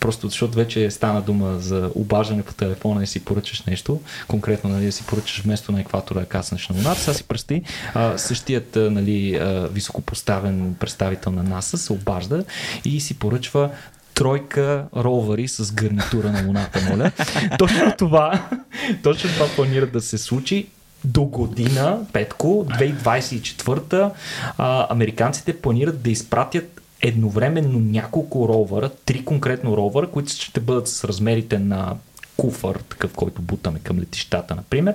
просто защото вече стана дума за обаждане по телефона и си поръчаш нещо, конкретно нали, да си поръчаш вместо на екватора да каснеш на луната. Сега си пръсти, а, същият нали, високопоставен представител на НАСА се обажда и си поръчва тройка ровари с гарнитура на Луната, моля. [laughs] Точно това, точно това планират да се случи до година, Петко, 2024, а, американците планират да изпратят едновременно няколко ровъра, три конкретно ровъра, които ще бъдат с размерите на куфър, такъв, който бутаме към летищата, например.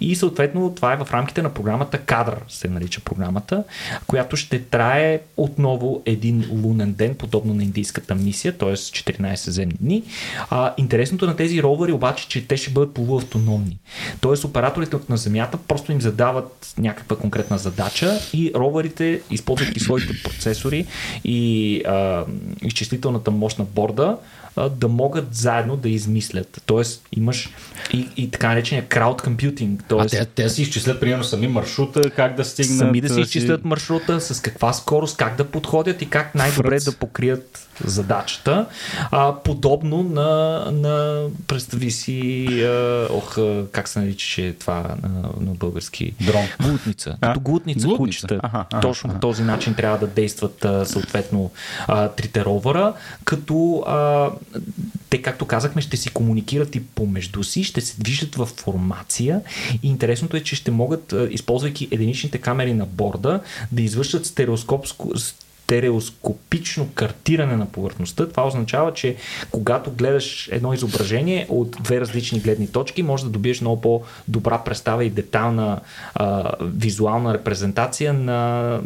И съответно това е в рамките на програмата Кадър, се нарича програмата, която ще трае отново един лунен ден, подобно на индийската мисия, т.е. 14 земни дни. А, интересното на тези ровъри обаче, че те ще бъдат полуавтономни. Т.е. операторите на Земята просто им задават някаква конкретна задача и ровърите, използвайки своите процесори и а, изчислителната мощ на борда, да могат заедно да измислят. Тоест имаш и, и така наречения крауд компютинг. Тоест, а те, те си изчислят примерно сами маршрута, как да стигнат. Сами да си изчислят маршрута, с каква скорост, как да подходят и как най-добре Фръц. да покрият задачата. А, подобно на, на представи си, а, ох, как се наричаше това на, на български? Дрон. Глутница. Като глутница, глутница. кучета. Ага, ага, Точно ага. по този начин трябва да действат а, съответно а, трите ровъра, като а, те, както казахме, ще си комуникират и помежду си, ще се движат в формация и интересното е, че ще могат, използвайки единичните камери на борда, да извършат стереоскопско, стереоскопично картиране на повърхността. Това означава, че когато гледаш едно изображение от две различни гледни точки, може да добиеш много по-добра представа и детална а, визуална репрезентация на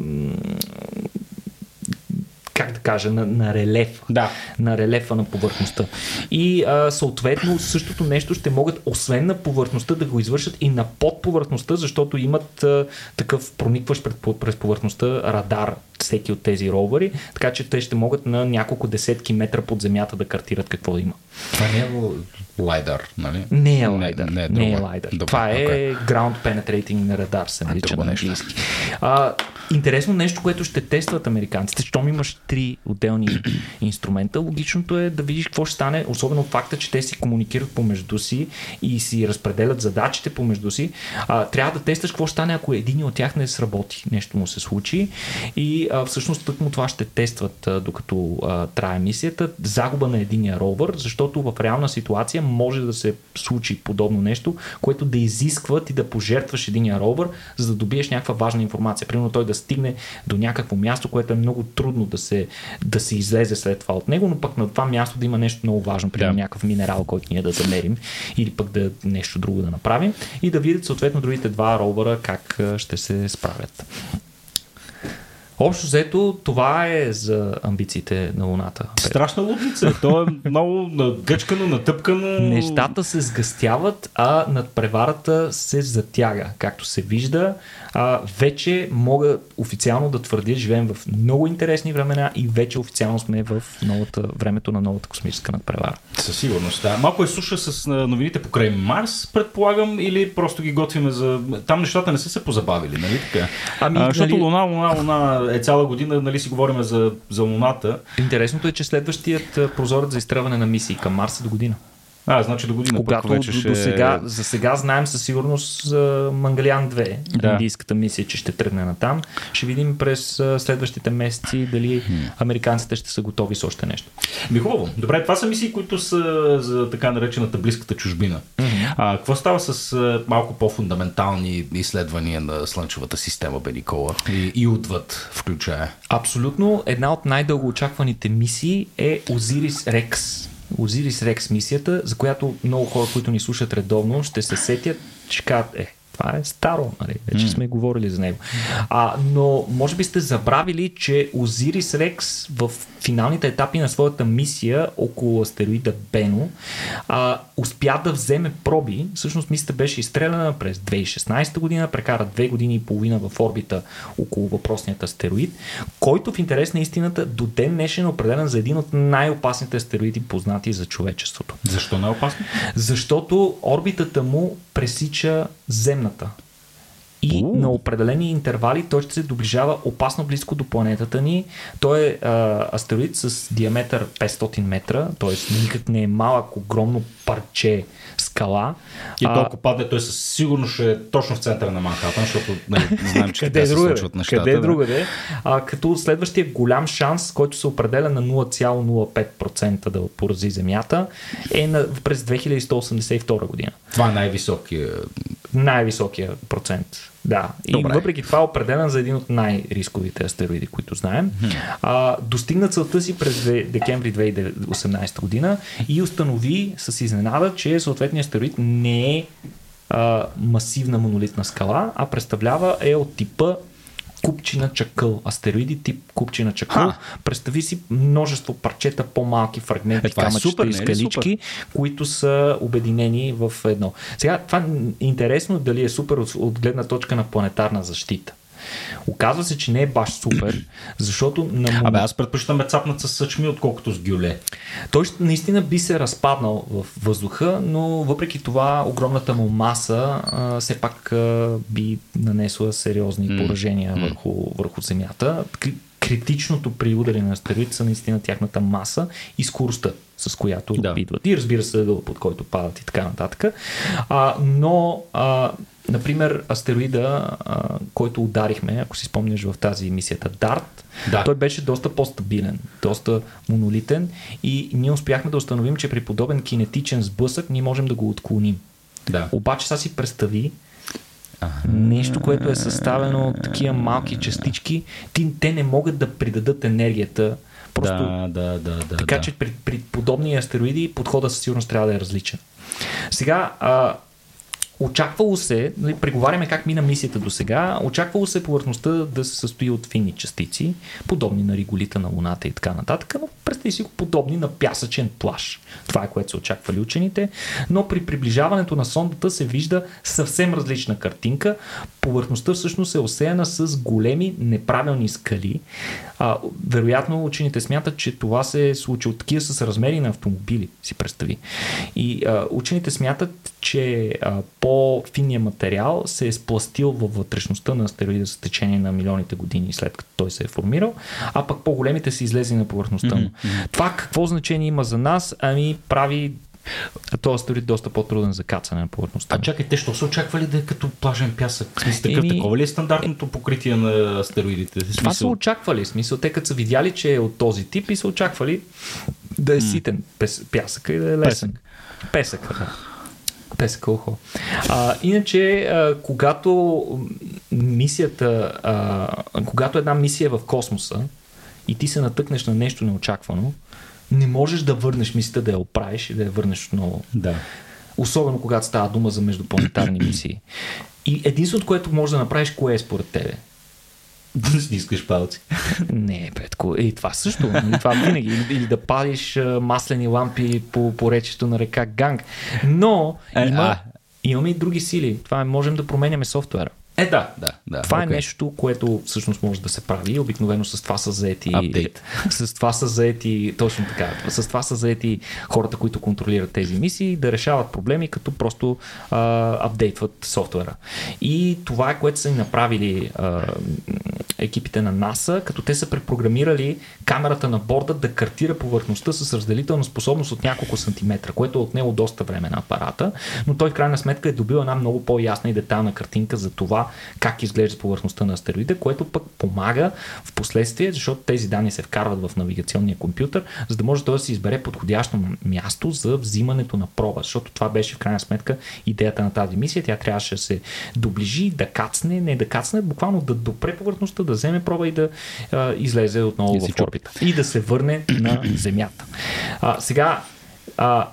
как да кажа, на, на релеф. Да. На релефа на повърхността. И а, съответно същото нещо ще могат, освен на повърхността, да го извършат и на подповърхността, защото имат а, такъв проникващ пред, през повърхността радар всеки от тези ровъри, така че те ще могат на няколко десетки метра под земята да картират какво има. Това не е лайдар, нали? Не е лайдар. Не, не, е, не е лайдар. Добре, Това е okay. Ground Penetrating Radar, се нарича на английски. А, интересно нещо, което ще тестват американците, щом имаш три отделни [clears throat] инструмента, логичното е да видиш какво ще стане, особено факта, че те си комуникират помежду си и си разпределят задачите помежду си. А, трябва да тестваш какво ще стане, ако един от тях не сработи, нещо му се случи и а, всъщност тъкмо това ще тестват а, докато а, трае мисията. Загуба на единия ровър, защото в реална ситуация може да се случи подобно нещо, което да изисква ти да пожертваш единия ровър, за да добиеш някаква важна информация. Примерно той да стигне до някакво място, което е много трудно да се, да се излезе след това от него, но пък на това място да има нещо много важно, примерно да. някакъв минерал, който ние да замерим или пък да нещо друго да направим и да видят съответно другите два ровъра как ще се справят. Общо взето, това е за амбициите на Луната. Страшна лудница. То е много гъчкано, натъпкано. Нещата се сгъстяват, а над преварата се затяга. Както се вижда, а, вече мога официално да твърдя, живеем в много интересни времена и вече официално сме в новата, времето на новата космическа надпревара. Със сигурност, да. Малко е суша с новините покрай Марс, предполагам, или просто ги готвиме за... Там нещата не са се позабавили, нали така? Ами, а, защото нали... Луна, Луна, Луна е цяла година, нали си говорим за, за Луната. Интересното е, че следващият прозорец за изтръване на мисии към Марс е до година. А, значи до година. Когато вече до, ще... до сега, за сега знаем със сигурност за Мангалян 2, да. индийската мисия, че ще тръгне на там. Ще видим през следващите месеци дали американците ще са готови с още нещо. Ми хубаво. Добре, това са мисии, които са за така наречената близката чужбина. Mm-hmm. А, какво става с малко по-фундаментални изследвания на Слънчевата система, Беникола и, и отвъд включая? Абсолютно. Една от най-дълго очакваните мисии е Озирис Рекс Озирис Рекс мисията, за която много хора, които ни слушат редовно, ще се сетят, че кажат, е, това е старо, нали? вече mm. сме говорили за него. А, но може би сте забравили, че Озирис Рекс в финалните етапи на своята мисия около астероида Бено а, успя да вземе проби. Всъщност мисията беше изстреляна през 2016 година, прекара две години и половина в орбита около въпросният астероид, който в интерес на истината до ден днешен е определен за един от най-опасните астероиди, познати за човечеството. Защо най-опасно? Защото орбитата му пресича земната и uh. на определени интервали той ще се доближава опасно близко до планетата ни. Той е а, астероид с диаметър 500 метра, т.е. никак не е малък, огромно парче скала. И толкова падне, той със сигурност ще е точно в центъра на Манхатън, защото нали, [laughs] знаем, че къде се случват нещата. Къде е другаде? А, като следващия голям шанс, който се определя на 0,05% да порази Земята, е на, през 2182 година. Това е най-високия най-високия процент. Да. Добре. И въпреки това е определен за един от най-рисковите астероиди, които знаем. А, достигна целта си през декември 2018 година и установи с изненада, че съответният астероид не е а, масивна монолитна скала, а представлява е от типа купчина чакъл, астероиди тип купчина чакъл. Ха. Представи си множество парчета, по-малки фрагменти, е, камъчета и скалички, които са обединени в едно. Сега, това е интересно дали е супер от, от гледна точка на планетарна защита. Оказва се, че не е баш супер, защото на Абе, аз предпочитам е цапнат с съчми, отколкото с гюле. Той наистина би се разпаднал в въздуха, но въпреки това огромната му маса а, все пак а, би нанесла сериозни mm. поражения mm. Върху, върху Земята. Критичното при удари на астероид са наистина тяхната маса и скоростта, с която да. идват. И разбира се, под който падат и така нататък. А, но а, Например, астероида, а, който ударихме, ако си спомняш в тази мисията Дарт, да. той беше доста по-стабилен, доста монолитен и ние успяхме да установим, че при подобен кинетичен сблъсък ние можем да го отклоним. Да. Обаче сега си представи нещо, което е съставено от такива малки частички, ти, те не могат да придадат енергията. Просто, да, да, да, да, така да. че при, при подобни астероиди подходът със сигурност трябва да е различен. Сега, а, Очаквало се, нали, преговаряме как мина мисията до сега, очаквало се повърхността да се състои от фини частици, подобни на риголита на Луната и така нататък, но представи си го подобни на пясъчен плаш. Това е което се очаквали учените, но при приближаването на сондата се вижда съвсем различна картинка. Повърхността всъщност е осеяна с големи неправилни скали. А, вероятно учените смятат, че това се е случило такива с размери на автомобили, си представи. И а, учените смятат, че а, по-финният материал се е спластил във вътрешността на астероида с течение на милионите години след като той се е формирал, а пък по-големите са излезли на повърхността му. Mm-hmm. Това какво значение има за нас? Ами прави този астероид доста по-труден за кацане на повърхността. А чакай, те що са очаквали да е като плажен пясък? Смисъл, такъв, Еми... такова ли е стандартното покритие на астероидите? Смисъл... Това са очаквали. Смисъл, те като са видяли, че е от този тип и са очаквали да е ситен пясъка и да е лесен. Песък. Песък, да. Песък ухо. А, иначе, а, когато мисията, а, когато една мисия е в космоса и ти се натъкнеш на нещо неочаквано, не можеш да върнеш мисията да я оправиш и да я върнеш отново. Да. Особено когато става дума за междупланетарни мисии. И единственото, което можеш да направиш, кое е според тебе? Да стискаш палци. [laughs] Не, Петко. И това също. Това винаги. Или, да палиш маслени лампи по поречето на река Ганг. Но е, има, а... имаме и други сили. Това е, можем да променяме софтуера. Е, да, да. да това okay. е нещо, което всъщност може да се прави. Обикновено с това са заети. Update. [laughs] С това са заети. Точно така. С това са заети хората, които контролират тези мисии, да решават проблеми, като просто а, апдейтват софтуера. И това е което са ни направили а, екипите на НАСА, като те са препрограмирали камерата на борда да картира повърхността с разделителна способност от няколко сантиметра, което е отнело доста време на апарата, но той в крайна сметка е добил една много по-ясна и детална картинка за това как изглежда повърхността на астероида, което пък помага в последствие, защото тези данни се вкарват в навигационния компютър, за да може той да се избере подходящо място за взимането на проба, защото това беше в крайна сметка идеята на тази мисия. Тя трябваше да се доближи, да кацне, не да кацне, буквално да допре повърхността, да вземе проба и да а, излезе отново в орбита. И да се върне на [clears throat] Земята. А, сега, а,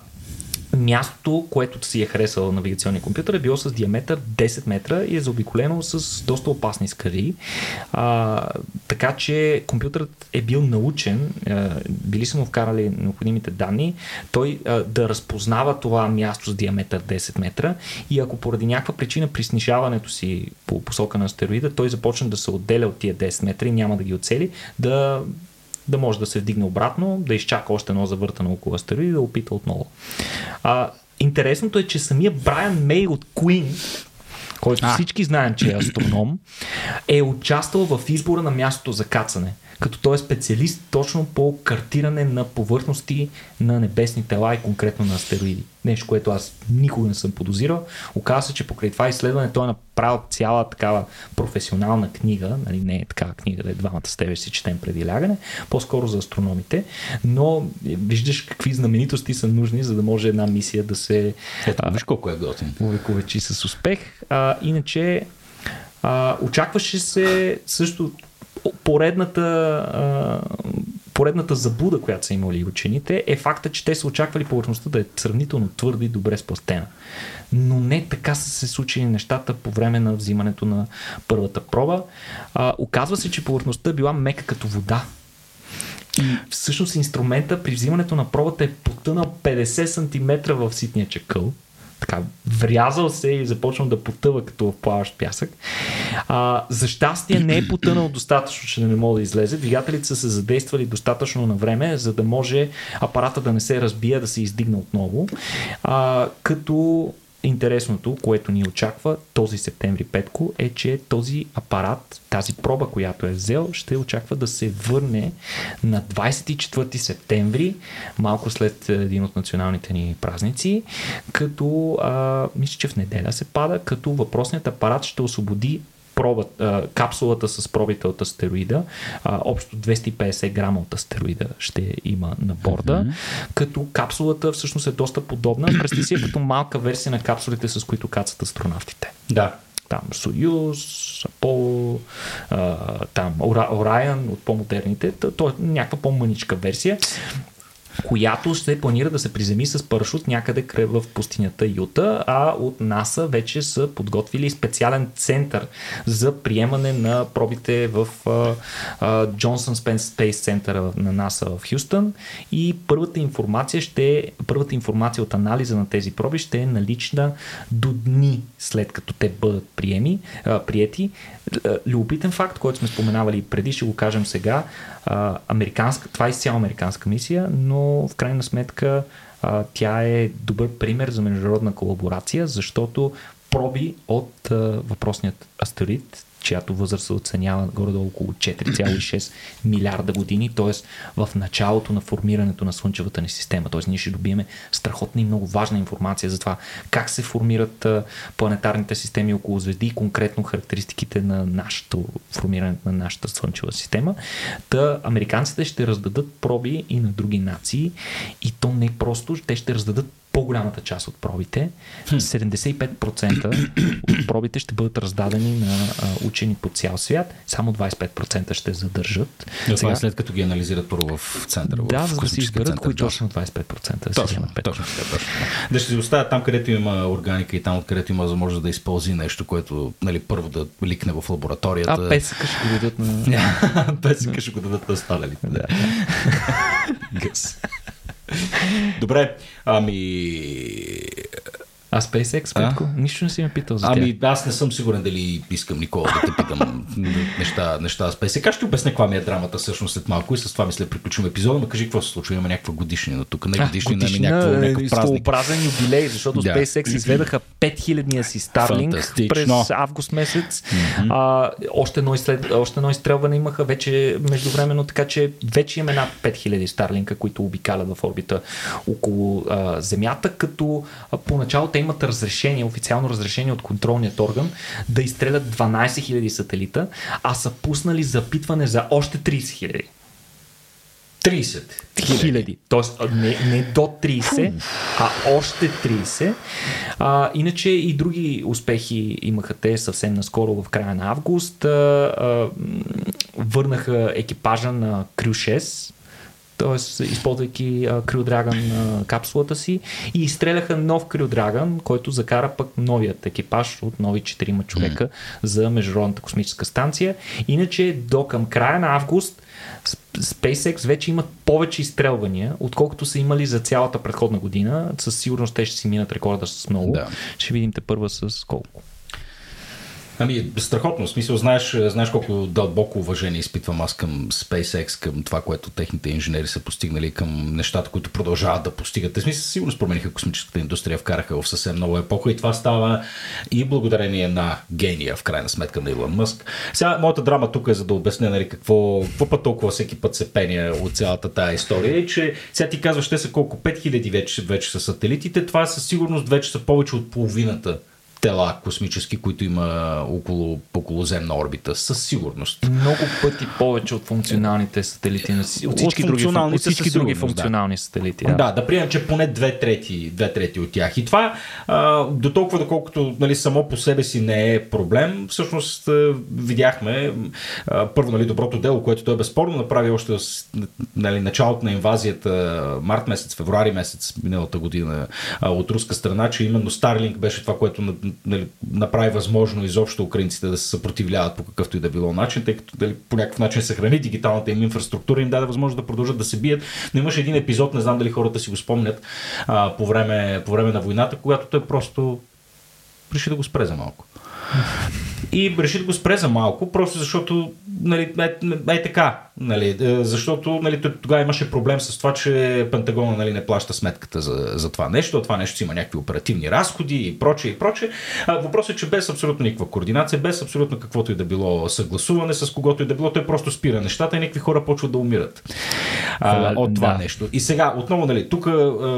мястото, което си е харесал навигационния компютър е било с диаметър 10 метра и е заобиколено с доста опасни скали. А, така че компютърът е бил научен, а, били са му вкарали необходимите данни, той а, да разпознава това място с диаметър 10 метра и ако поради някаква причина при снижаването си по посока на астероида, той започне да се отделя от тия 10 метра и няма да ги оцели, да да може да се вдигне обратно, да изчака още едно завъртане около астероид и да опита отново. А, интересното е, че самия Брайан Мей от Queen, който а. всички знаем, че е астроном, е участвал в избора на мястото за кацане като той е специалист точно по картиране на повърхности на небесни тела и конкретно на астероиди. Нещо, което аз никога не съм подозирал. Оказва се, че покрай това изследване той е направил цяла такава професионална книга, нали, не е такава книга, да е двамата с тебе си четем преди лягане, по-скоро за астрономите, но виждаш какви знаменитости са нужни, за да може една мисия да се... Ето, виж колко е готин. Увековечи с успех. А, иначе а, очакваше се също поредната, поредната забуда, която са имали учените, е факта, че те са очаквали повърхността да е сравнително твърда и добре спластена. Но не така са се случили нещата по време на взимането на първата проба. А, оказва се, че повърхността била мека като вода. И всъщност инструмента при взимането на пробата е потънал 50 см в ситния чакъл така врязал се и започнал да потъва като в плаващ пясък. А, за щастие не е потънал достатъчно, че не мога да излезе. Двигателите са се задействали достатъчно на време, за да може апарата да не се разбие, да се издигне отново. А, като Интересното, което ни очаква този септември Петко, е, че този апарат, тази проба, която е взел, ще очаква да се върне на 24 септември, малко след един от националните ни празници, като а, мисля, че в неделя се пада, като въпросният апарат ще освободи проба, а, капсулата с пробите от астероида, а, общо 250 грама от астероида ще има на борда, mm-hmm. като капсулата всъщност е доста подобна. Представи си е като малка версия на капсулите, с които кацат астронавтите. Да. Там Союз, Аполо, там Орайан от по-модерните, то е някаква по-мъничка версия. Която се планира да се приземи с парашут някъде в пустинята Юта, а от НАСА вече са подготвили специален център за приемане на пробите в Джонсън Спейс центъра на НАСА в Хюстън и първата информация ще първата информация от анализа на тези проби ще е налична до дни след като те бъдат приеми, а, приети. Любопитен факт, който сме споменавали преди, ще го кажем сега. А, американска, това е изцяло американска мисия, но в крайна сметка тя е добър пример за международна колаборация, защото проби от а, въпросният астероид чиято възраст се оценява горе-долу около 4,6 [clears throat] милиарда години, т.е. в началото на формирането на Слънчевата ни система. Т.е. ние ще добиеме страхотна и много важна информация за това как се формират планетарните системи около звезди и конкретно характеристиките на нашето формирането на нашата Слънчева система. Та американците ще раздадат проби и на други нации и то не просто, те ще раздадат по-голямата част от пробите, 75% от пробите ще бъдат раздадени на учени по цял свят, само 25% ще задържат. Да, Сега... е след като ги анализират първо в центъра. Да, за да си изберат кои точно 25% да точно, точно, точно, точно. Да ще си оставят там, където има органика и там, откъдето има възможност да използи нещо, което нали, първо да ликне в лабораторията. А песъка ще го дадат на... [laughs] песъка ще го дадат на останалите. Да. Добре, ами а SpaceX, Петко? Нищо не си ме питал за Ами аз не съм сигурен дали искам Никола да те питам неща, неща SpaceX. Ще обясня каква ми е драмата всъщност след малко и с това мисля приключваме епизода. Ма кажи какво се случва. Има някаква годишнина тук. Не годишнина, ами някакво, някакъв празник. празен юбилей, защото да. SpaceX изведаха 5000-ния си Starlink през август месец. Mm-hmm. А, още, едно изслед... още едно изстрелване имаха вече междувременно, така че вече имаме над 5000 Starlink, които обикалят в орбита около а, Земята, като а, поначало те имат разрешение, официално разрешение от контролният орган да изстрелят 12 000 сателита, а са пуснали запитване за още 30 000. 30 хиляди. Тоест не, не до 30, а още 30. А, иначе и други успехи имаха те съвсем наскоро в края на август. А, а, върнаха екипажа на Крю 6, т.е. използвайки Crew Dragon капсулата си и изстреляха нов Crew Dragon, който закара пък новият екипаж от нови 4 човека mm. за Международната космическа станция. Иначе до към края на август SpaceX вече имат повече изстрелвания, отколкото са имали за цялата предходна година. Със сигурност те ще си минат рекорда с много. Да. Ще видим те първа с колко. Ами, страхотно. В смисъл, знаеш, знаеш колко дълбоко уважение изпитвам аз към SpaceX, към това, което техните инженери са постигнали, към нещата, които продължават да постигат. Те смисъл, сигурно промениха космическата индустрия, вкараха в съвсем нова епоха и това става и благодарение на гения, в крайна сметка, на Илон Мъск. Сега, моята драма тук е за да обясня, нали, какво, какво път толкова всеки път се пеня от цялата тая история, е, че сега ти казваш, те са колко 5000 вече, вече са сателитите, това със сигурност вече са повече от половината тела космически, които има около, околоземна орбита, със сигурност. Много пъти повече от функционалните сателити, от всички, от други, от всички други функционални да. сателити. Да. да, да приемем, че поне две трети, две трети от тях. И това а, до толкова, доколкото нали, само по себе си не е проблем, всъщност видяхме а, първо нали, доброто дело, което той безспорно направи още с нали, началото на инвазията март месец, февруари месец миналата година а, от руска страна, че именно Starlink беше това, което нали, направи възможно изобщо украинците да се съпротивляват по какъвто и да било начин, тъй като нали, по някакъв начин съхрани дигиталната им инфраструктура им даде възможност да продължат да се бият. Но имаше един епизод, не знам дали хората си го спомнят, а, по, време, по време на войната, когато той просто реши да го спре за малко. И реши да го спре за малко, просто защото нали, е, е, е така. Нали, е, защото нали, тогава имаше проблем с това, че Пентагона нали, не плаща сметката за, за това нещо, това нещо си има някакви оперативни разходи и прочее и прочее. въпросът е, че без абсолютно никаква координация, без абсолютно каквото и да било съгласуване с когото и да било, той просто спира нещата и някакви хора почват да умират а, от това да. нещо. И сега, отново, нали, тук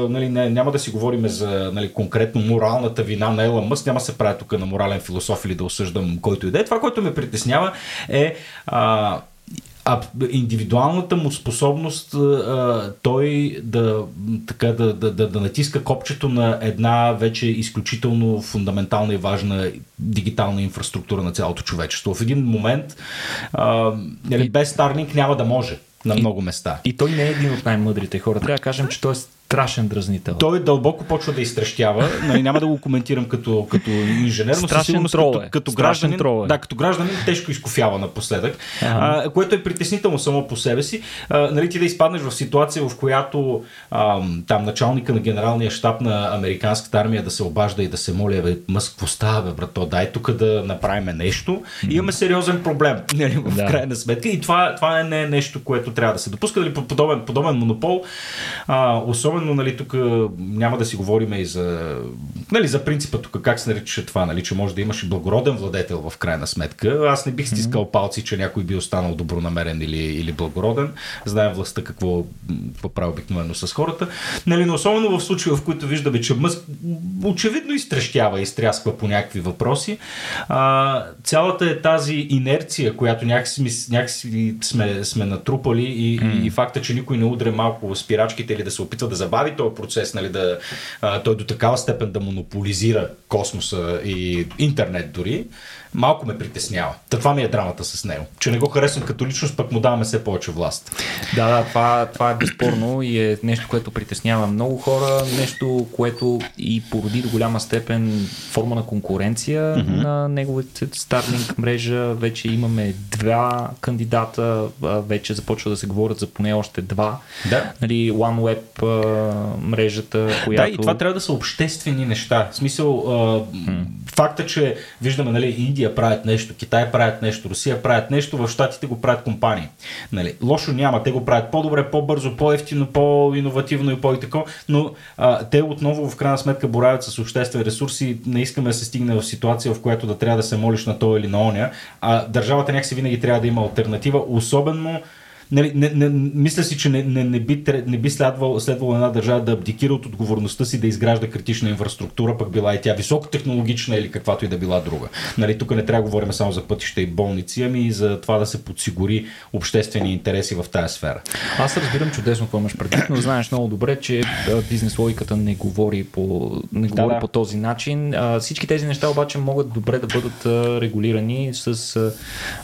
нали, не, няма да си говорим за нали, конкретно моралната вина на Ела Мъс, няма се прави тук на морален философ или да осъждам който и да е. Това, което ме притеснява е а, а индивидуалната му способност а, той да, така, да, да, да, да натиска копчето на една вече изключително фундаментална и важна дигитална инфраструктура на цялото човечество. В един момент а, нали, без Starlink няма да може на много места. И той не е един от най-мъдрите хора. Трябва да кажем, че той е страшен дразнител. Той дълбоко почва да изтрещява. Нали, няма да го коментирам като, като инженер, но със сигурност трол като, е. като Страшен гражданин, трол е. да, като гражданин тежко изкофява напоследък, Ага. а, което е притеснително само по себе си. А, нали, ти да изпаднеш в ситуация, в която а, там началника на генералния щаб на американската армия да се обажда и да се моли, бе, мъск, какво става, бе, брато, дай тук да направим нещо. Имаме сериозен проблем, нали, в Да. крайна сметка. И това, това е не нещо, което трябва да се допуска. Нали, подобен, подобен монопол, а, особено нали, тук няма да си говорим и за, нали, за принципа тук, как се наричаше това, нали, че може да имаш и благороден владетел в крайна сметка. Аз не бих стискал палци, че някой би останал добронамерен или, или благороден. Знаем властта какво, какво прави обикновено с хората. Нали, но особено в случаи, в които виждаме, че Мъск очевидно изтрещява и изтрясква по някакви въпроси, а, цялата е тази инерция, която някакси, някакси сме, сме натрупали и, mm. и факта, че никой не удре малко спирачките или да се опитва да забави този процес, нали, да, а, той до такава степен да монополизира космоса и интернет дори, малко ме притеснява. Та това ми е драмата с него. Че не го харесвам като личност, пък му даваме все повече власт. Да, да, това, това е безспорно и е нещо, което притеснява много хора, нещо, което и породи до голяма степен форма на конкуренция mm-hmm. на неговите Starlink мрежа. Вече имаме два кандидата, вече започва да се говорят за поне още два. Да. Нали, OneWeb мрежата, която... Да, и това трябва да са обществени неща. В смисъл, а, факта, че виждаме, нали, Индия правят нещо, Китай правят нещо, Русия правят нещо, в Штатите го правят компании. Нали, лошо няма, те го правят по-добре, по-бързо, по-ефтино, по-инновативно и по-и тако, но а, те отново в крайна сметка боравят с обществени ресурси. Не искаме да се стигне в ситуация, в която да трябва да се молиш на то или на оня, а държавата някакси винаги трябва да има альтернатива, особено Нали, не, не, мисля си, че не, не, не би, не би следвало, следвало една държава да абдикира от отговорността си да изгражда критична инфраструктура, пък била и тя високотехнологична или каквато и да била друга. Нали, тук не трябва да говорим само за пътища и болници, ами и за това да се подсигури обществени интереси в тази сфера. Аз разбирам чудесно какво имаш предвид, но знаеш много добре, че бизнес логиката не говори по, не говори да. по този начин. А, всички тези неща обаче могат добре да бъдат регулирани с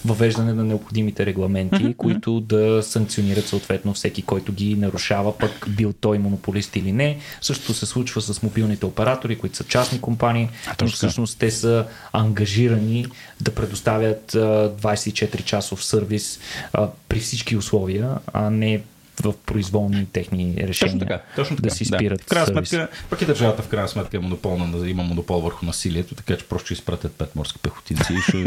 въвеждане на необходимите регламенти, които да санкционират съответно всеки, който ги нарушава, пък бил той монополист или не. Същото се случва с мобилните оператори, които са частни компании, но точно така. всъщност те са ангажирани да предоставят а, 24 часов сервис а, при всички условия, а не в произволни техни решения Точно така. Точно така. да си спират В крайна сметка, пък и държавата в крайна сметка е монопол на, има монопол върху насилието, така че просто ще изпратят пет морски пехотинци и ще,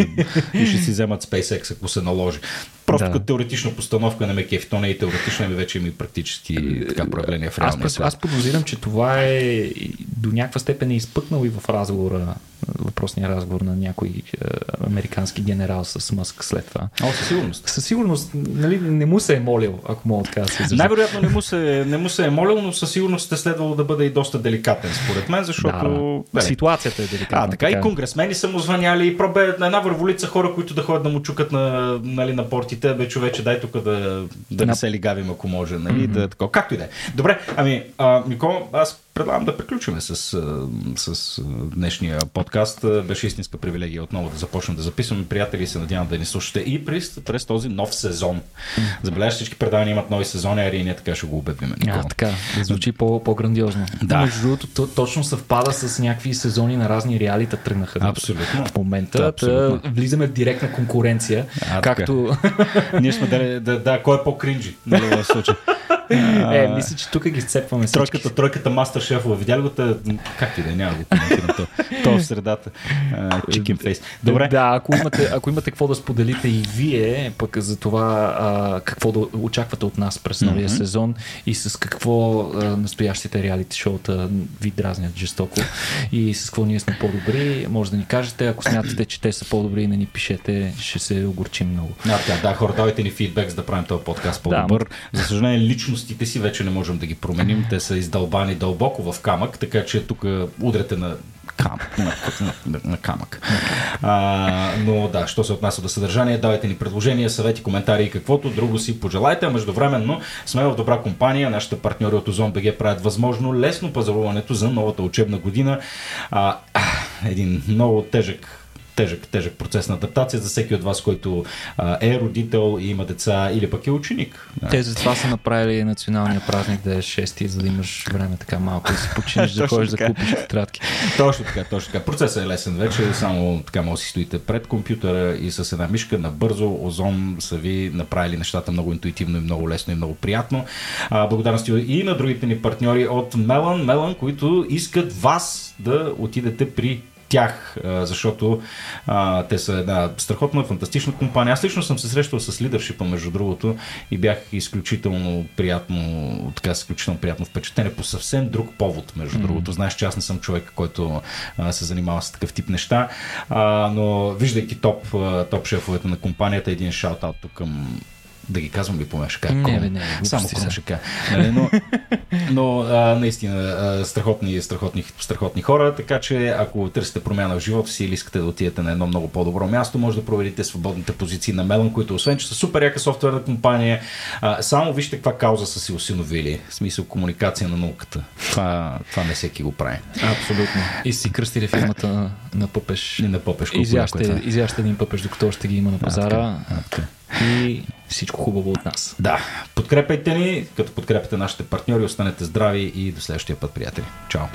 и ще си вземат SpaceX, ако се наложи. Просто Да. като теоретична постановка на ме кефи, то не е и теоретично, ами вече има и практически така проявления в Аз, реалния пред- свят. аз подозирам, че това е до някаква степен е изпъкнал и в разговора, въпросния разговор на някой е, американски генерал с Мъск след това. О, със сигурност. Със сигурност нали, не му се е молил, ако мога така да се изразя. Най-вероятно не му, се, не му се е молил, но със сигурност е следвало да бъде и доста деликатен, според мен, защото... да, да. Ситуацията е деликатна. А, така, и конгресмени са му звъняли, и пробе на една върволица хора, които да ходят да му чукат на, нали, на портите, бе човече, дай тук да, да не се лигавим, ако може, нали, mm-hmm. да, тако, както и да е. Добре, ами, а, Нико, аз предлагам да приключим с, с днешния подкаст. Беше истинска привилегия отново да започнем да записваме. Приятели, се надявам да ни слушате и през, през този нов сезон. Забележаш, всички предавания имат нови сезони, а ние така ще го обявим. Никола. А, така, да звучи по, по-грандиозно. Да. Между другото, то, точно съвпада с някакви сезони на разни реалита тръгнаха. Абсолютно. В момента Да, абсолютно. да, влизаме в директна конкуренция, А, както... [laughs] Ние сме да, да, да, кой е по-кринджи, нали, в случая. [laughs] е, мисля, че тук ги сцепваме всички. Тройката, тройката мастер шефове. Видя ли го? Както и да е, няма да го коментирам то. В средата. Chicken face. Добре. Да, ако имате, ако имате какво да споделите и вие, пък за това а, какво да очаквате от нас през новия mm-hmm. сезон и с какво а, настоящите реалити шоута ви дразнят жестоко и с какво ние сме по-добри, може да ни кажете. Ако смятате, че те са по-добри и не ни пишете, ще се огорчим много. А, така, да, хора, давайте ни фидбек, за да правим този подкаст по-добър. За съжаление, личностите си вече не можем да ги променим. Те са издълбани дълбоко в камък, така че тук удрете на камък. На, на, на камък. А, но да, що се отнася до съдържание, давайте ни предложения, съвети, коментари и каквото друго си пожелайте. Междувременно сме в добра компания. Нашите партньори от Озон правят възможно лесно пазаруването за новата учебна година. А, един много тежък тежък, тежък процес на адаптация за всеки от вас, който а, е родител и има деца или пък е ученик. Те затова са направили националния празник да е 6, за да имаш време така малко да си починеш, да ходиш да купиш тетрадки. [laughs] Точно така, точно така. Процесът е лесен вече, само така може да си стоите пред компютъра и с една мишка набързо, озон са ви направили нещата много интуитивно и много лесно и много приятно. А, благодарности и на другите ни партньори от Мелан, Мелан, които искат вас да отидете при тях, защото а, те са една страхотна, фантастична компания. Аз лично съм се срещал с лидършипа, между другото, и бях изключително приятно, така изключително приятно впечатление по съвсем друг повод, между mm-hmm. другото. Знаеш, че аз не съм човек, който а, се занимава с такъв тип неща, а, но виждайки топ, топ шефовете на компанията, един шаут-аут тук към да ги казвам ли по шака? Не, не, не, Само кром шака. Нали, но, но а, наистина а, страхотни, страхотни, страхотни хора, така че ако търсите промяна в живота си или искате да отидете на едно много по-добро място, може да проверите свободните позиции на Мелон, които освен, че са супер яка софтуерна компания, а, само вижте каква кауза са си осиновили. В смисъл комуникация на науката. Това, това не всеки го прави. Абсолютно. И си кръстили фирмата на, на пъпеш. И на пъпеш. Изяща, изяща един пъпеш, докато ще ги има на пазара. А, така, а, така и всичко хубаво от нас. Да, подкрепайте ни, като подкрепите нашите партньори, останете здрави и до следващия път, приятели. Чао!